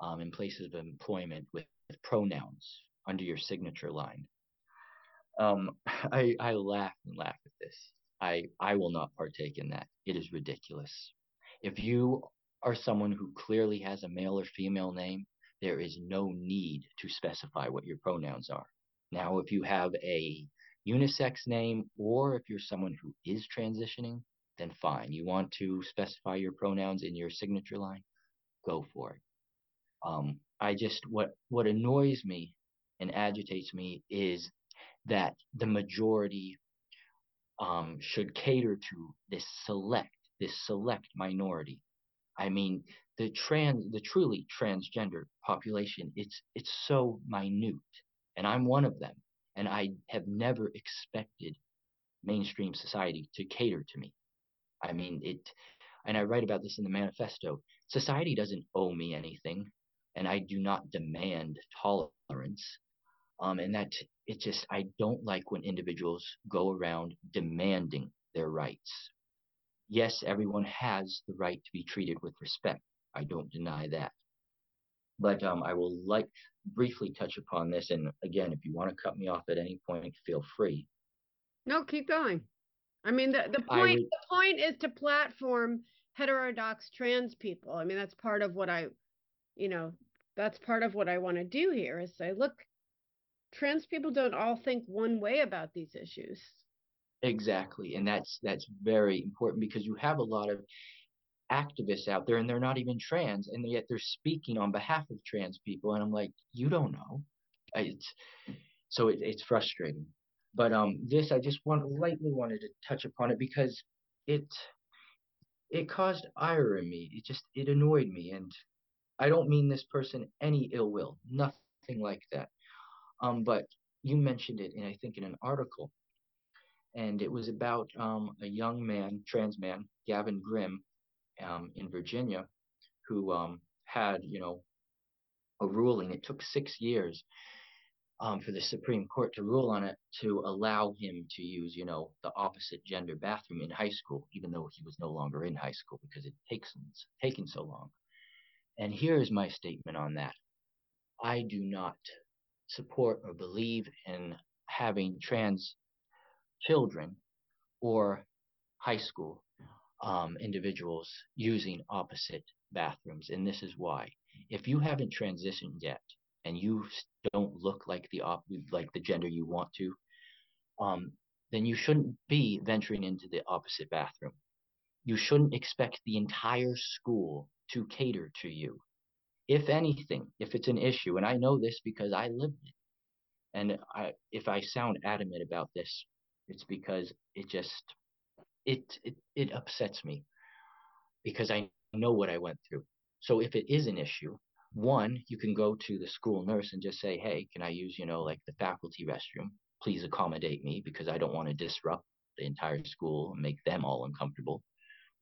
um, in places of employment with, with pronouns under your signature line. Um, I, I laugh and laugh at this. I, I will not partake in that. It is ridiculous. If you are someone who clearly has a male or female name, there is no need to specify what your pronouns are. Now, if you have a unisex name or if you're someone who is transitioning, then fine. You want to specify your pronouns in your signature line, go for it. Um, I just what what annoys me and agitates me is that the majority um, should cater to this select this select minority. I mean, the trans the truly transgender population it's it's so minute, and I'm one of them, and I have never expected mainstream society to cater to me. I mean, it, and I write about this in the manifesto. Society doesn't owe me anything, and I do not demand tolerance. Um, and that it just, I don't like when individuals go around demanding their rights. Yes, everyone has the right to be treated with respect. I don't deny that. But um, I will like briefly touch upon this. And again, if you want to cut me off at any point, feel free. No, keep going. I mean, the, the point would, the point is to platform heterodox trans people. I mean, that's part of what I, you know, that's part of what I want to do here is say, look, trans people don't all think one way about these issues. Exactly, and that's that's very important because you have a lot of activists out there, and they're not even trans, and yet they're speaking on behalf of trans people, and I'm like, you don't know. It's so it, it's frustrating. But um, this I just want lightly wanted to touch upon it because it it caused ire in me. It just it annoyed me, and I don't mean this person any ill will, nothing like that. Um, but you mentioned it, and I think in an article, and it was about um, a young man, trans man, Gavin Grimm, um, in Virginia, who um, had you know a ruling. It took six years um, for the Supreme Court to rule on it to allow him to use, you know, the opposite gender bathroom in high school, even though he was no longer in high school because it takes taken so long. And here's my statement on that. I do not support or believe in having trans children or high school um, individuals using opposite bathrooms. And this is why. If you haven't transitioned yet, and you don't look like the op- like the gender you want to, um, then you shouldn't be venturing into the opposite bathroom. You shouldn't expect the entire school to cater to you. If anything, if it's an issue, and I know this because I lived it, and I, if I sound adamant about this, it's because it just it it, it upsets me because I know what I went through. So if it is an issue, one, you can go to the school nurse and just say, hey, can I use, you know, like the faculty restroom? Please accommodate me because I don't want to disrupt the entire school and make them all uncomfortable.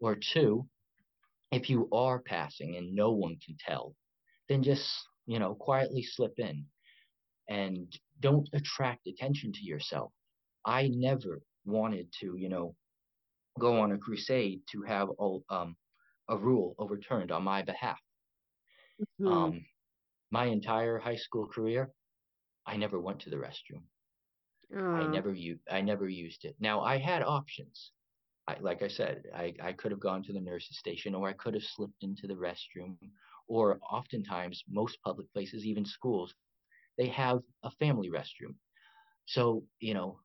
Or two, if you are passing and no one can tell, then just, you know, quietly slip in and don't attract attention to yourself. I never wanted to, you know, go on a crusade to have a, um, a rule overturned on my behalf. Mm-hmm. Um, my entire high school career, I never went to the restroom. Uh. I never used I never used it. Now I had options. I, like I said, I, I could have gone to the nurse's station or I could have slipped into the restroom. Or oftentimes, most public places, even schools, they have a family restroom. So, you know,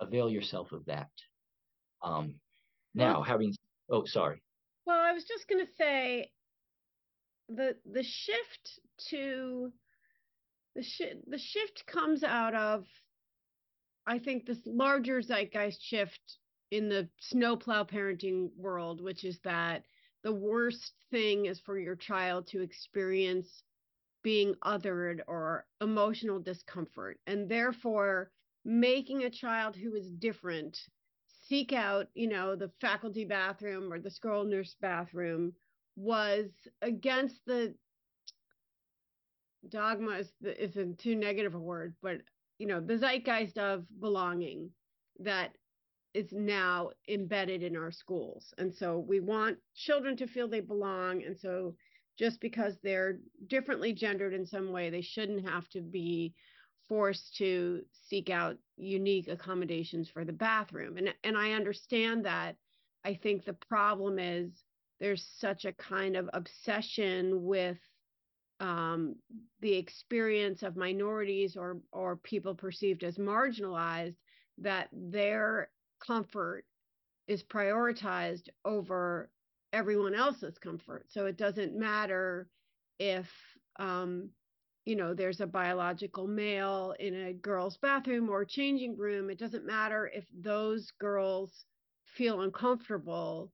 avail yourself of that. Um, now, well, having, oh, sorry. Well, I was just going to say, the the shift to the sh- the shift comes out of I think this larger zeitgeist shift in the snowplow parenting world, which is that the worst thing is for your child to experience being othered or emotional discomfort, and therefore making a child who is different seek out, you know, the faculty bathroom or the school nurse bathroom was against the dogma is, isn't too negative a word, but you know, the zeitgeist of belonging that is now embedded in our schools. And so we want children to feel they belong. And so just because they're differently gendered in some way, they shouldn't have to be forced to seek out unique accommodations for the bathroom. And and I understand that. I think the problem is there's such a kind of obsession with um, the experience of minorities or or people perceived as marginalized that their comfort is prioritized over everyone else's comfort. So it doesn't matter if um, you know there's a biological male in a girl's bathroom or changing room. It doesn't matter if those girls feel uncomfortable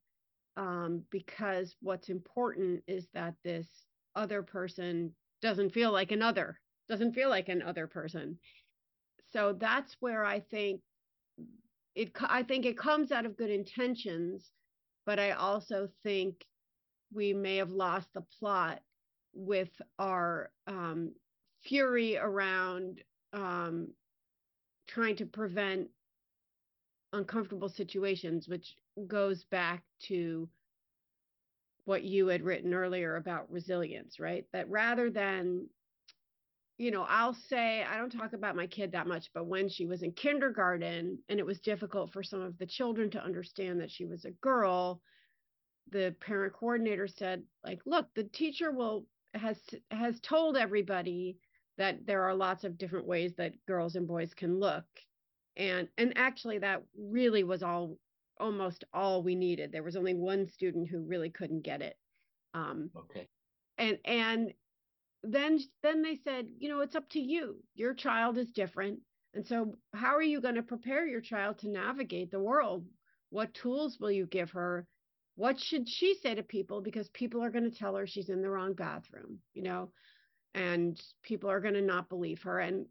um, because what's important is that this other person doesn't feel like another, doesn't feel like an other person. So that's where I think it I think it comes out of good intentions, but I also think we may have lost the plot with our um, fury around um, trying to prevent uncomfortable situations, which goes back to what you had written earlier about resilience, right? That rather than, you know, I'll say, I don't talk about my kid that much, but when she was in kindergarten and it was difficult for some of the children to understand that she was a girl, the parent coordinator said, like, look, the teacher will has has told everybody that there are lots of different ways that girls and boys can look and and actually that really was all almost all we needed. There was only one student who really couldn't get it. Um, okay. And and then then they said, you know, it's up to you. Your child is different, and so how are you going to prepare your child to navigate the world? What tools will you give her? What should she say to people? Because people are going to tell her she's in the wrong bathroom, you know, and people are going to not believe her. And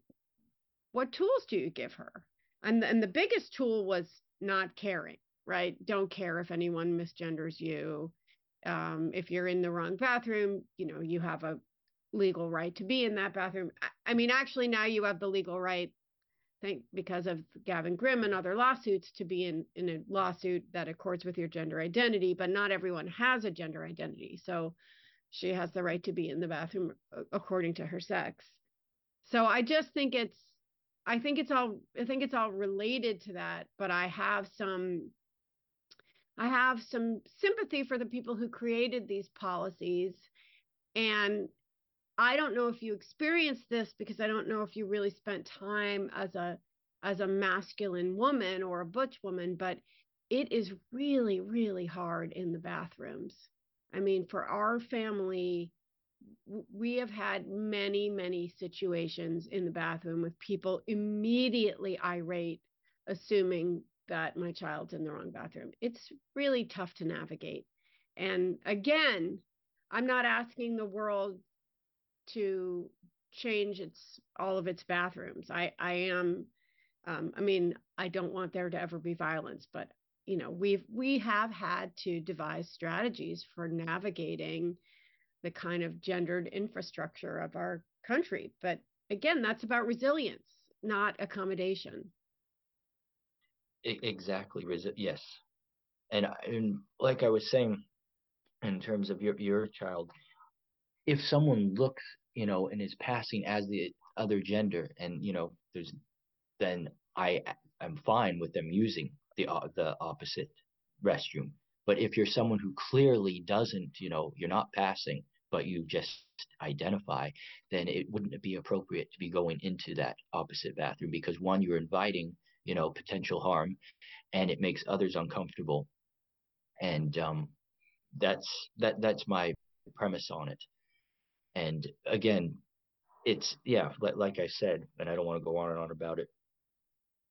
what tools do you give her? And and the biggest tool was not caring right? Don't care if anyone misgenders you. Um, if you're in the wrong bathroom, you know, you have a legal right to be in that bathroom. I, I mean, actually, now you have the legal right, think because of Gavin Grimm and other lawsuits, to be in, in a lawsuit that accords with your gender identity, but not everyone has a gender identity. So she has the right to be in the bathroom uh, according to her sex. So I just think it's I think it's all I think it's all related to that, but I have some I have some sympathy for the people who created these policies. And I don't know if you experienced this because I don't know if you really spent time as a as a masculine woman or a butch woman, but it is really, really hard in the bathrooms. I mean, for our family, we have had many, many situations in the bathroom with people immediately irate, assuming that my child's in the wrong bathroom. It's really tough to navigate. And again, I'm not asking the world to change its all of its bathrooms. I I am um, I mean, I don't want there to ever be violence, but you know, we've we have had to devise strategies for navigating the kind of gendered infrastructure of our country. But again, that's about resilience, not accommodation exactly. Yes. And, and like I was saying, in terms of your your child, if someone looks, you know, and is passing as the other gender, and you know, there's, then I am fine with them using the uh, the opposite restroom. But if you're someone who clearly doesn't, you know, you're not passing, but you just identify, then it wouldn't be appropriate to be going into that opposite bathroom because one, you're inviting you know potential harm and it makes others uncomfortable and um, that's that that's my premise on it and again it's yeah like i said and i don't want to go on and on about it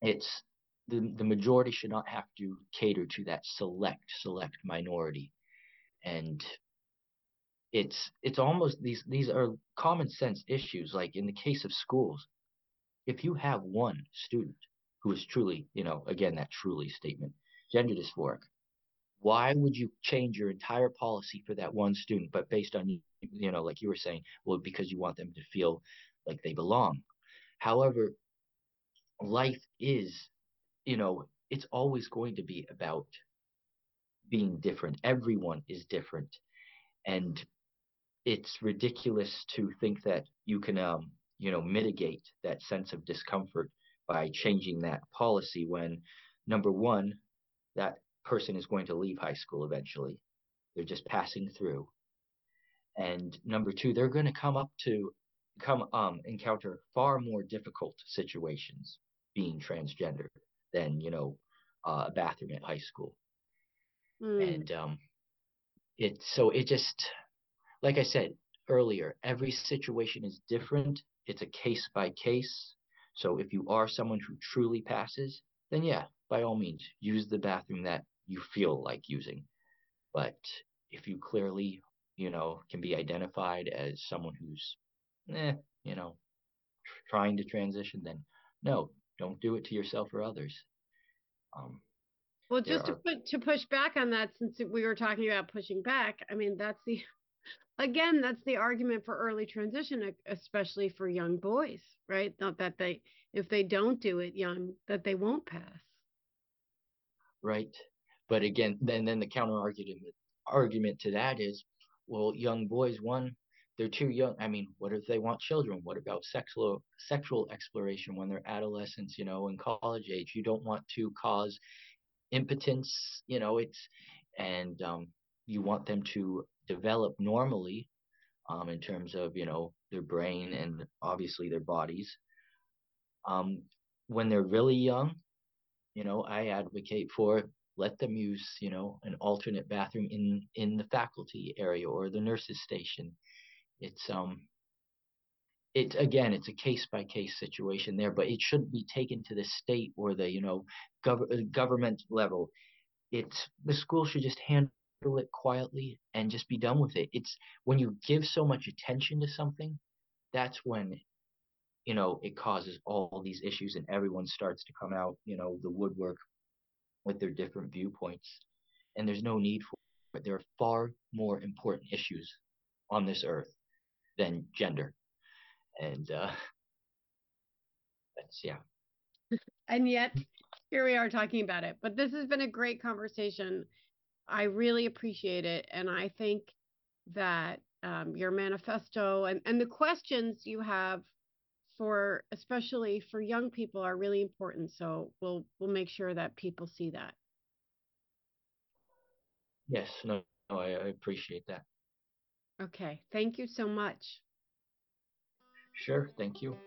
it's the, the majority should not have to cater to that select select minority and it's it's almost these these are common sense issues like in the case of schools if you have one student who is truly, you know, again, that truly statement, gender dysphoric. Why would you change your entire policy for that one student, but based on, you know, like you were saying, well, because you want them to feel like they belong? However, life is, you know, it's always going to be about being different. Everyone is different. And it's ridiculous to think that you can, um, you know, mitigate that sense of discomfort by changing that policy when number one, that person is going to leave high school eventually. They're just passing through. And number two, they're going to come up to come um encounter far more difficult situations being transgender than you know uh, a bathroom at high school. Mm. And um, it so it just like I said earlier, every situation is different. It's a case by case. So if you are someone who truly passes, then yeah, by all means, use the bathroom that you feel like using. But if you clearly, you know, can be identified as someone who's, eh, you know, trying to transition, then no, don't do it to yourself or others. Um, well, just to put to push back on that, since we were talking about pushing back, I mean that's the again that's the argument for early transition, especially for young boys, right? Not that they if they don't do it young, that they won't pass. Right, but again, then then the counter argument argument to that is, well, young boys, one, they're too young. I mean, what if they want children? What about sexual sexual exploration when they're adolescents, you know, in college age? You don't want to cause impotence, you know, it's and um, you want them to develop normally um, in terms of, you know, their brain and obviously their bodies. Um, when they're really young, you know, I advocate for let them use, you know, an alternate bathroom in in the faculty area or the nurses station it's um it again it's a case by case situation there but it shouldn't be taken to the state or the you know gov- uh, government level. It's the school should just handle it quietly and just be done with it. It's when you give so much attention to something that's when you know it causes all these issues and everyone starts to come out you know the woodwork with their different viewpoints. And there's no need for it. There are far more important issues on this earth than gender. And uh, that's, yeah. and yet, here we are talking about it. But this has been a great conversation. I really appreciate it. And I think that um, your manifesto and, and the questions you have for especially for young people are really important so we'll we'll make sure that people see that yes no, no I, I appreciate that Okay. Thank you so much. Sure. Thank you.